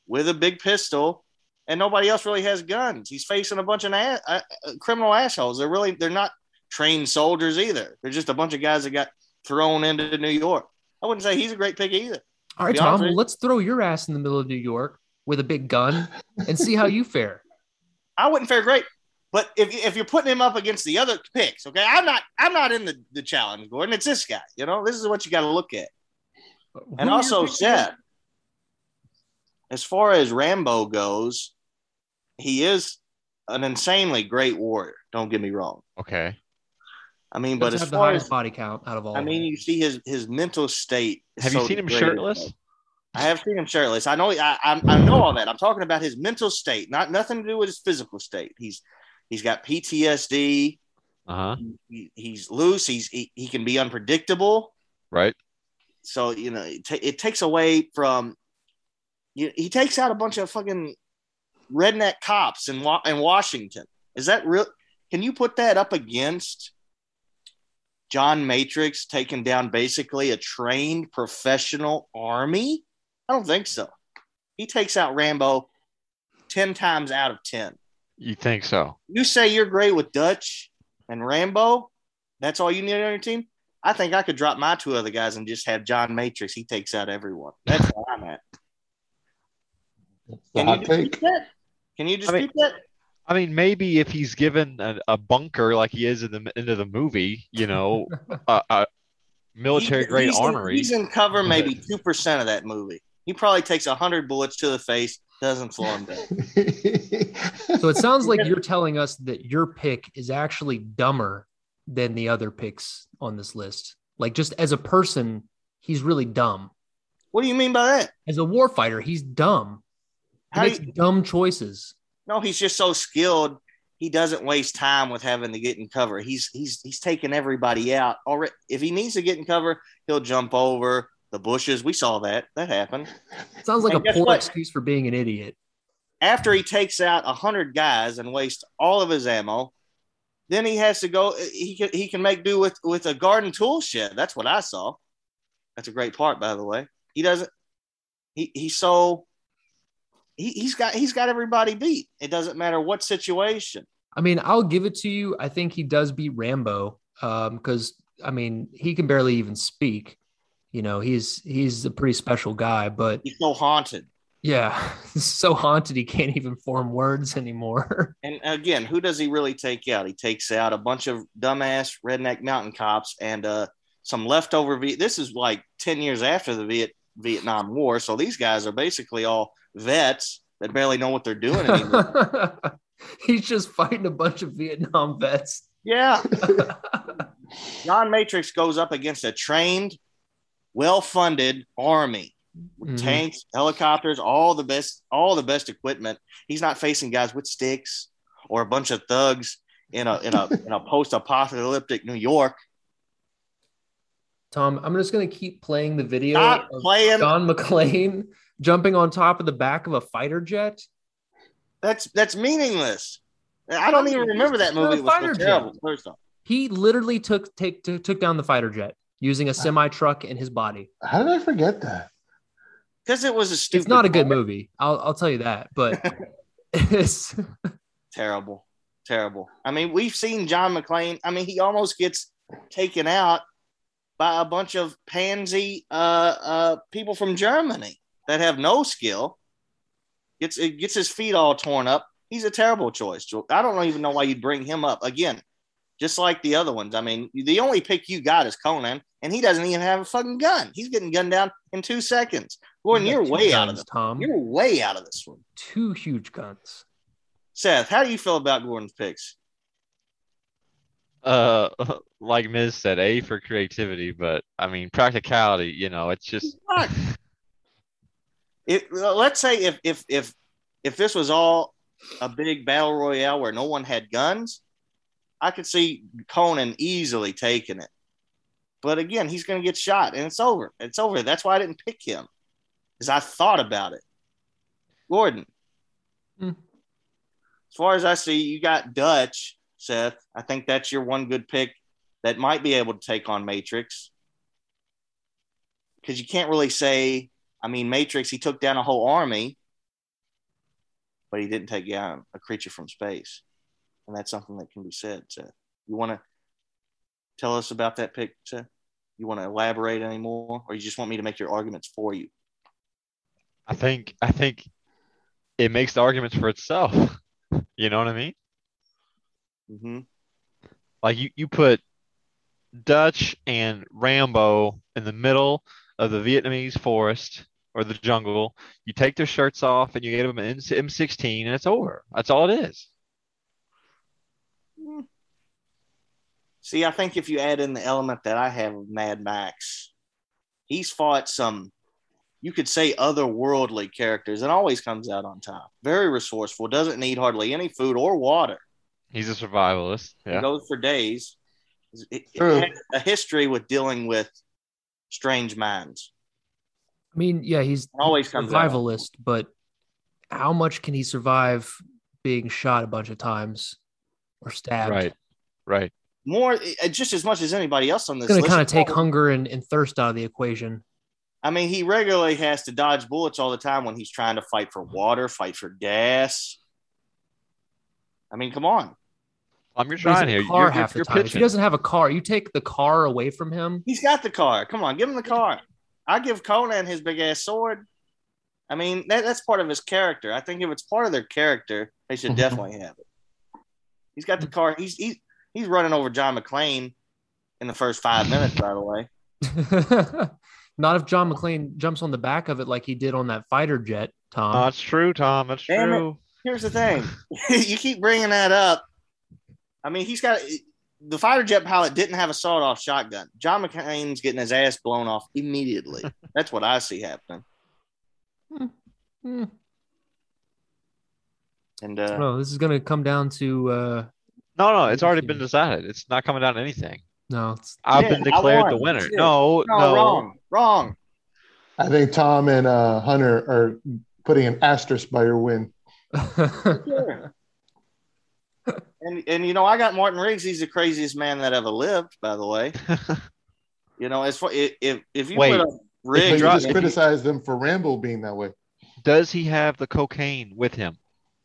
with a big pistol, and nobody else really has guns. He's facing a bunch of a- uh, uh, criminal assholes. They're really they're not trained soldiers either. They're just a bunch of guys that got thrown into New York. I wouldn't say he's a great pick either.
All right, Tom, well, let's throw your ass in the middle of New York with a big gun and see how you fare. *laughs*
I wouldn't fare great. But if, if you're putting him up against the other picks, okay, I'm not I'm not in the, the challenge, Gordon. It's this guy. You know, this is what you got to look at. And
Who are
also,
your
Seth, as far as Rambo goes, he is an insanely great warrior. Don't get me wrong.
Okay.
I mean, but
Does
as
have the highest
as
body count out of all.
I mean, you see his his mental state. is
Have you
so
seen him shirtless?
I have seen him shirtless. I know. I, I I know all that. I'm talking about his mental state, not nothing to do with his physical state. He's he's got PTSD.
Uh huh.
He, he's loose. He's he, he can be unpredictable.
Right.
So you know, it, ta- it takes away from. You, he takes out a bunch of fucking redneck cops in in Washington. Is that real? Can you put that up against John Matrix taking down basically a trained professional army? I don't think so. He takes out Rambo ten times out of ten.
You think so?
You say you're great with Dutch and Rambo. That's all you need on your team. I think I could drop my two other guys and just have John Matrix. He takes out everyone. That's where I'm at.
The
Can you
hot
dispute
take.
that? Can you dispute
mean-
that?
I mean, maybe if he's given a, a bunker like he is in the end of the movie, you know, *laughs* a, a military grade
he's
armory.
he's in cover maybe two percent of that movie. He probably takes hundred bullets to the face, doesn't slow him down. *laughs*
So it sounds like you're telling us that your pick is actually dumber than the other picks on this list. Like just as a person, he's really dumb.
What do you mean by that?
As a warfighter, he's dumb. He
How
makes
you-
dumb choices.
No, he's just so skilled. He doesn't waste time with having to get in cover. He's he's he's taking everybody out already. If he needs to get in cover, he'll jump over the bushes. We saw that. That happened.
Sounds like
And
a poor
what?
excuse for being an idiot.
After he takes out a hundred guys and wastes all of his ammo, then he has to go. He can he can make do with with a garden tool shed. That's what I saw. That's a great part, by the way. He doesn't. He he's so. He, he's got he's got everybody beat. It doesn't matter what situation.
I mean, I'll give it to you. I think he does beat Rambo because I mean he can barely even speak. You know, he's he's a pretty special guy, but
He's so haunted.
yeah, *laughs* so haunted he can't even form words anymore. *laughs*
And again, who does he really take out? He takes out a bunch of dumbass redneck mountain cops and uh, some leftover. V- this is like ten years after the Viet- Vietnam War, so these guys are basically all vets that barely know what they're doing *laughs* anymore.
he's just fighting a bunch of Vietnam vets.
yeah, *laughs* John Matrix goes up against a trained, well-funded army. with
Mhm.
Tanks, helicopters, all the best, all the best equipment. He's not facing guys with sticks or a bunch of thugs in a in a *laughs* in a post-apocalyptic New York.
Tom, I'm just gonna keep playing the video
Stop
of
playing.
John McClane jumping on top of the back of a fighter jet.
That's that's meaningless. I don't even remember that movie. It was
Fighter
so
jet.
terrible. First off,
He literally took take took took down the fighter jet using a semi truck in his body.
How did I forget that?
because it was a stupid.
It's not a good
movie.
movie. I'll I'll tell you that, but *laughs* it's *laughs*
Terrible, terrible. I mean, we've seen John McClane. I mean, he almost gets taken out by a bunch of pansy uh, uh, people from Germany that have no skill. Gets it gets his feet all torn up. He's a terrible choice. I don't even know why you'd bring him up again. Just like the other ones. I mean, the only pick you got is Conan, and he doesn't even have a fucking gun. He's getting gunned down in two seconds. Gordon,
You
you're
got two
way out of this.
Tom.
You're way out of this one.
two huge guns.
Seth, how do you feel about Gordon's picks?
Uh, *laughs* like Miz said, A for creativity, but I mean practicality. You know, it's just
Fuck. It, let's say if if if if this was all a big battle royale where no one had guns, I could see Conan easily taking it. But again, he's going to get shot, and it's over. It's over. That's why I didn't pick him, because I thought about it. Gordon,
Hmm.
as far as I see, you got Dutch, Seth. I think that's your one good pick that might be able to take on Matrix. Because you can't really say, I mean, Matrix, he took down a whole army, but he didn't take down a creature from space. And that's something that can be said, Seth. You want to tell us about that picture? You want to elaborate anymore, or you just want me to make your arguments for you?
I think I think it makes the arguments for itself. *laughs* You know what I mean?
Mm-hmm.
Like you, you put Dutch and Rambo in the middle of the Vietnamese forest or the jungle. You take their shirts off and you get them an M16 and it's over. That's all it is. Hmm.
See, I think if you add in the element that I have of Mad Max, he's fought some, you could say, otherworldly characters and always comes out on top. Very resourceful, doesn't need hardly any food or water.
He's a survivalist.
He goes for days. It, it
True.
a history with dealing with strange minds.
I mean, yeah, he's
Always comes out.
survivalist, but how much can he survive being shot a bunch of times or stabbed?
Right. Right.
More, uh, just as much as anybody else on this
going to kind of take hunger and, and thirst out of the equation.
I mean, he regularly has to dodge bullets all the time when he's trying to fight for water, fight for gas. I mean, come on.
I'm your
But
trying here.
car
You're,
half
you're,
the
you're
time. If he doesn't have a car, you take the car away from him.
He's got the car. Come on, give him the car. I give Conan his big ass sword. I mean, that, that's part of his character. I think if it's part of their character, they should *laughs* definitely have it. He's got the car. He's he's he's running over John McClane in the first five minutes. By the way, *laughs*
Not if John McClane jumps on the back of it like he did on that fighter jet, Tom.
Oh, that's true, Tom. That's
Damn it.
true.
here's the thing: *laughs* you keep bringing that up. I mean, he's got the fighter jet pilot didn't have a sawed-off shotgun. John McClane's getting his ass blown off immediately. *laughs* That's what I see happening.
Hmm.
And uh,
No, this is going to come down to uh,
No, no, it's already been decided. It's not coming down to anything.
no. It's,
I've
Yeah,
been declared the winner. No,
no,
no.
wrong, wrong.
I think Tom and uh, Hunter are putting an asterisk by your win. *laughs*
Sure. And and you know, I got Martin Riggs. He's the craziest man that ever lived. By the way, *laughs* you know, as far if if, if you
Wait.
put a
But
Riggs,
you just criticized them for Rambo being that way.
Does he have the cocaine with him?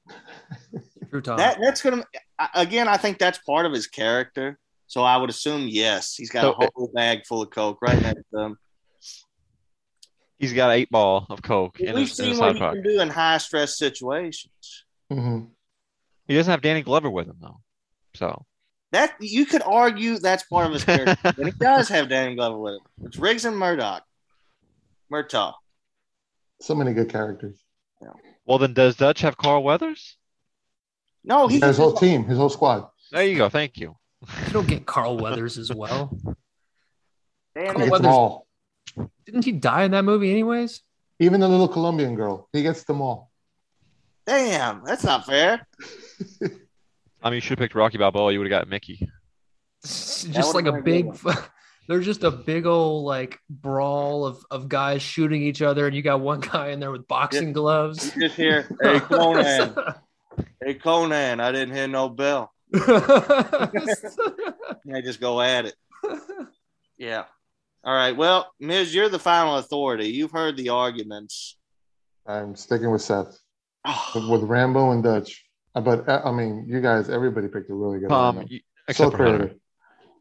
*laughs*
True Tom.
that that's gonna again. I think that's part of his character. So I would assume yes, he's got
So,
a whole bag full of coke right next to him.
He's got eight ball of coke in
We've
his, in
seen
his
what he
pocket.
can do in high stress situations.
hmm
He doesn't have Danny Glover with him though. So
That you could argue that's part of his character, *laughs* and he does have Danny Glover with him. It's Riggs and Murdoch, Murtaugh.
So many good characters.
well then does Dutch have Carl Weathers?
No, he's
His whole team, his whole squad.
There you go. Thank you.
you don't get Carl Weathers as well. *laughs*
Damn
He gets them
Weathers-
all.
Didn't he die in that movie anyways?
Even the little Colombian girl, he gets them all.
Damn, that's not fair. *laughs*
I mean, you should have picked Rocky Balboa. You would have got Mickey.
Just like a big *laughs* there's just a big old like brawl of, of guys shooting each other and you got one guy in there with boxing gloves.
You just hear, hey *laughs* Conan, hey Conan, I didn't hear no bell. And they just go at it. Yeah. All right. Well, Miz, you're the final authority. You've heard the arguments.
I'm sticking with Seth with,
Oh,
with Rambo and Dutch. Uh, But uh, I mean, you guys, everybody picked a really good
Tom,
one.
you,
So
except Hunter.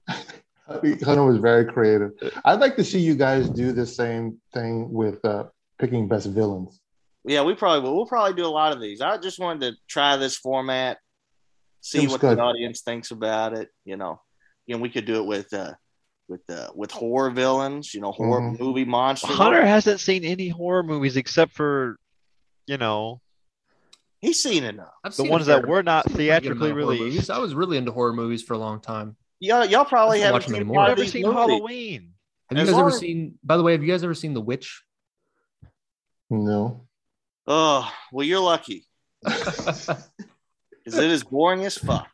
creative. *laughs* Hunter was very creative. I'd like to see you guys do the same thing with uh, picking best villains.
yeah, we probably will. We'll probably do a lot of these. I just wanted to try this format, see
Seems
what
good.
the audience thinks about it. You know, you know, we could do it with uh, with uh, with horror villains. You know, horror
Mhm.
movie monsters.
Hunter hasn't seen any horror movies except for, you know,
He's seen enough.
I've
the
seen
ones that were not
I've seen a pretty good
theatrically
amount of horror movies.
released.
I was really into horror movies for a long time.
Y'all, y'all probably haven't seen
anymore.
a lot
I've
of
never seen
movies.
Halloween.
Have you guys ever
as-
seen by the way, have you guys ever seen The Witch?
No.
Oh, well, you're lucky *laughs* because it is boring as fuck.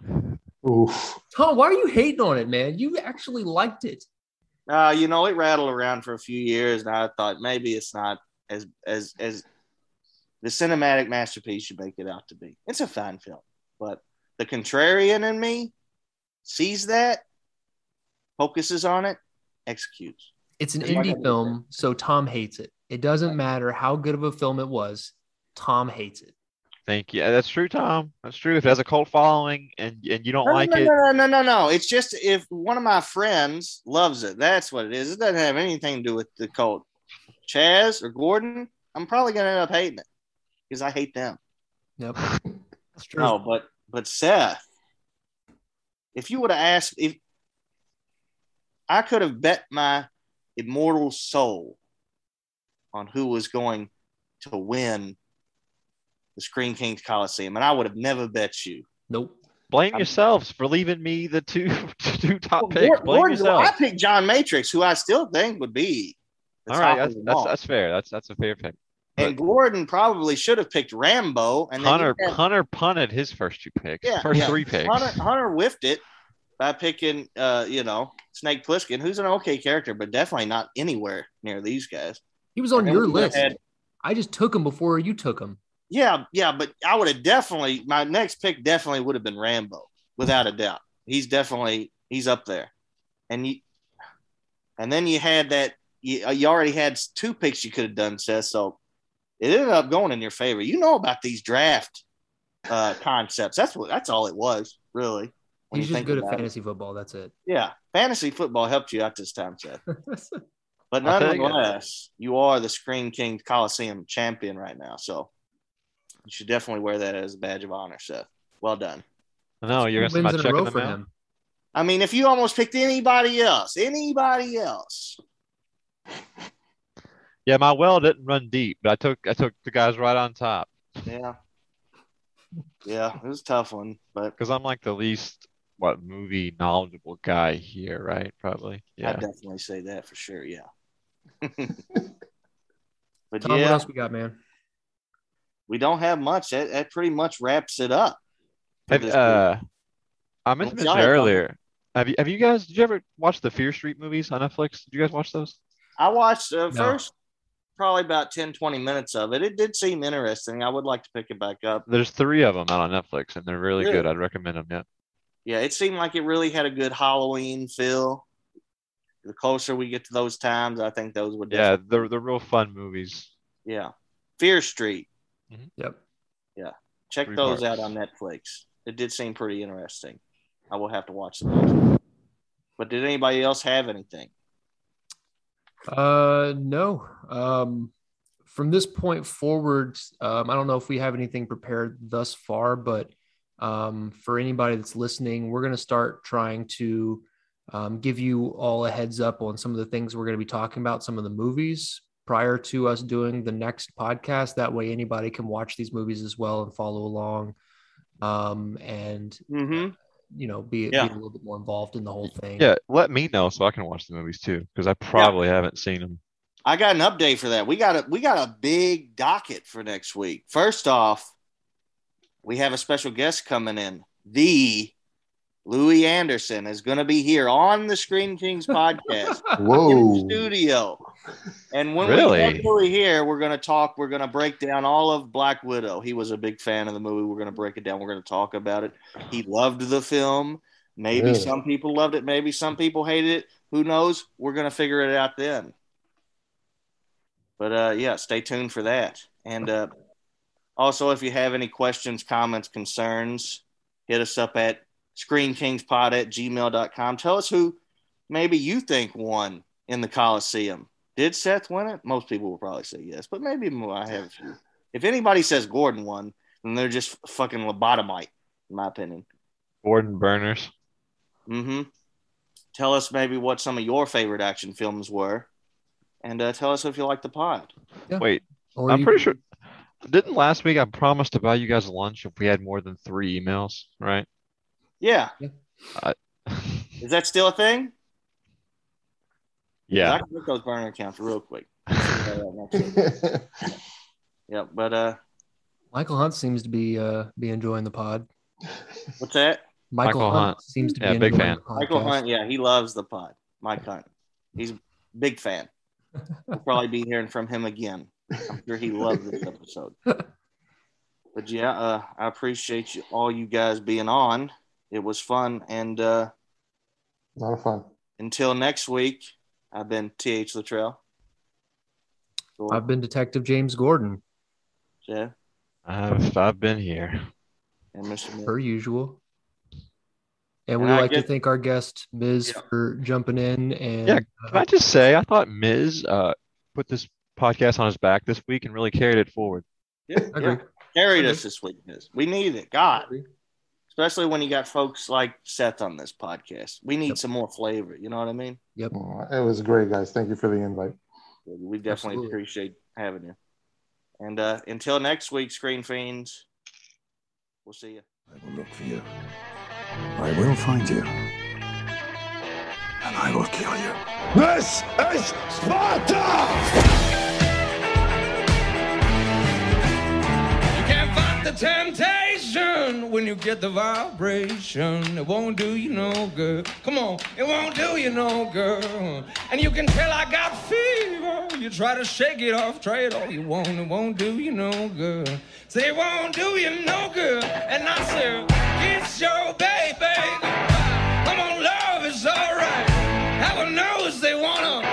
Oof.
Tom, why are you hating on it, man? You actually liked it.
Uh, you know, it rattled around for a few years, and I thought maybe it's not as as as the cinematic masterpiece you make it out to be. It's a fine film, but the contrarian in me sees that, focuses on it, executes.
It's an
It's like
indie film, so Tom hates it. It doesn't matter how good of a film it was. Tom hates it.
Thank you. That's true, Tom. That's true. If it has a cult following and and you don't
No,
like
no,
it,
no, no, no, no, no. It's just if one of my friends loves it, that's what it is. It doesn't have anything to do with the cult. Chaz or Gordon, I'm probably gonna end up hating it because I hate them.
Yep. That's true.
No, but but Seth, if you would have asked if I could have bet my immortal soul on who was going to win the Screen Kings Coliseum, and I would have never bet you.
Nope.
blame
I'm-
yourselves for leaving me the two *laughs* two top
Well,
picks.
Gordon-
Blame
Gordon-
yourself.
I picked John Matrix, who I still think would be. the
All
top
right,
of
that's that's, that's fair. That's that's a fair pick.
And Gordon probably should have picked Rambo. And
Hunter
you had-
Hunter punted his first two picks.
Yeah,
first
yeah.
three picks.
Hunter, Hunter whiffed it by picking, uh, you know, Snake Plissken, who's an okay character, but definitely not anywhere near these guys.
He was on your list.
had-
I just took him before you took him.
yeah, yeah, but I would have definitely my next pick definitely would have been Rambo, without a doubt. He's definitely he's up there, and you, and then you had that you, you already had two picks you could have done, Seth. So it ended up going in your favor. You know about these draft uh, concepts. That's what that's all it was, really. when
He's
you
just
think
good at
about it.
fantasy football. That's it.
Yeah, fantasy football helped you out this time, Seth. *laughs* But
I'll take it.
nonetheless, you are the Screen King Coliseum champion right now. So you should definitely wear that as a badge of honor, Seth. Well done.
No, you're gonna
wins in a row
checking
for
them out.
him.
I mean, if you almost picked anybody else, anybody else,
Yeah, my well didn't run deep, but I took I took the guys right on top
yeah, yeah, it was a tough one, but
because I'm like the least what movie knowledgeable guy here, right? Probably.
I
Yeah.
definitely say that for sure. Yeah. *laughs* but
Tom, what else we got, man?
we don't have much. That, that pretty much wraps it up.
Have, uh, I meant to
Well,
mention
y'all had fun.
earlier. Have you have you guys did you ever watch the Fear Street movies on Netflix? Did you guys watch those?
I watched uh,
No.
first probably about 10, 20 minutes of it. It did seem interesting. I would like to pick it back up.
There's three of them out on Netflix, and they're really
Really?
good. I'd recommend them. Yeah.
Yeah, it seemed like it really had a good Halloween feel. The closer we get to those times, I think those would
Yeah, they're they're real fun movies.
yeah. Fear Street. Mm-hmm.
Yep.
Yeah, check
Three
those
parts.
out on Netflix. It did seem pretty interesting. I will have to watch those. But did anybody else have anything?
Uh, no. Um, from this point forward, um, I don't know if we have anything prepared thus far, but um, for anybody that's listening, we're going to start trying to um, give you all a heads up on some of the things we're going to be talking about, some of the movies prior to us doing the next podcast. That way, anybody can watch these movies as well and follow along. Um, and
Mm-hmm.
You know, be,
Yeah.
be a little bit more involved in the whole thing.
Yeah, let me know so I can watch the movies too, because I probably haven't seen them.
I got an update for that. We got a we got a big docket for next week. First off, we have a special guest coming in. The Louie Anderson is going to be here on the Screen Kings *laughs* podcast in the
Whoa.
studio. And when
Really?
we get Louie here, we're going to talk. We're going to break down all of Black Widow. He was a big fan of the movie. We're going to break it down. We're going to talk about it. He loved the film. Maybe
Really?
some people loved it. Maybe some people hated it. Who knows? We're going to figure it out then. But uh, yeah, stay tuned for that. And uh, also, if you have any questions, comments, concerns, hit us up at screenkingspod at gmail.com. Tell us who maybe you think won in the Coliseum. Did Seth win it? Most people will probably say yes, but maybe I have a few. If anybody says Gordon won, then they're just fucking lobotomite, in my opinion.
Gordon Burners.
Mm-hmm. Tell us maybe what some of your favorite action films were, and uh, tell us if you like the pod.
Wait,
Or
I'm pretty
can-
sure. Didn't last week I promised to buy you guys lunch if we had more than three emails, right?
Yeah,
I,
is that still a thing? 'Cause I
yeah.
can look those burner accounts real quick. *laughs* yeah, but uh,
Michael Hunt seems to be uh be enjoying the pod.
what's that?
Michael,
Michael
Hunt,
Hunt.
seems to
Yeah,
be
a
big
fan.
Michael. Hunt, yeah, he loves the pod. Mike Hunt, he's a big fan. We'll *laughs* probably be hearing from him again. I'm sure he loved this episode. *laughs* But yeah, uh, I appreciate you all you guys being on. It was fun, and uh,
A lot of fun.
until next week, I've been Th Latrell.
I've been Detective James Gordon,
Jeff
I've I've been here.
and Mr.
Per usual. And
And
we'd
I
like to thank our guest, Miz,
Yeah.
for jumping in. And
Yeah, Can I just say I thought Miz uh put this podcast on his back this week and really carried it forward.
Yeah, yeah. carried us this week. Miz. We needed it. God, especially when you got folks like Seth on this podcast. We need
Yep.
some more flavor. You know what I mean?
Yep.
Oh, It was great, guys. Thank you for the invite.
We definitely
Absolutely.
appreciate having you. And uh, until next week, Screen Fiends, we'll see you.
I will look for you. I will find you. And I will kill you. This is Sparta!
You can't fight the temptation when you get the vibration. It won't do you no good. Come on, it won't do you no good. And you can tell I got fever. You try to shake it off, try it all you want. It won't do you no good. Say it won't do you no good. And I say, it's your baby. Come on, love is alright. Heaven knows they wanna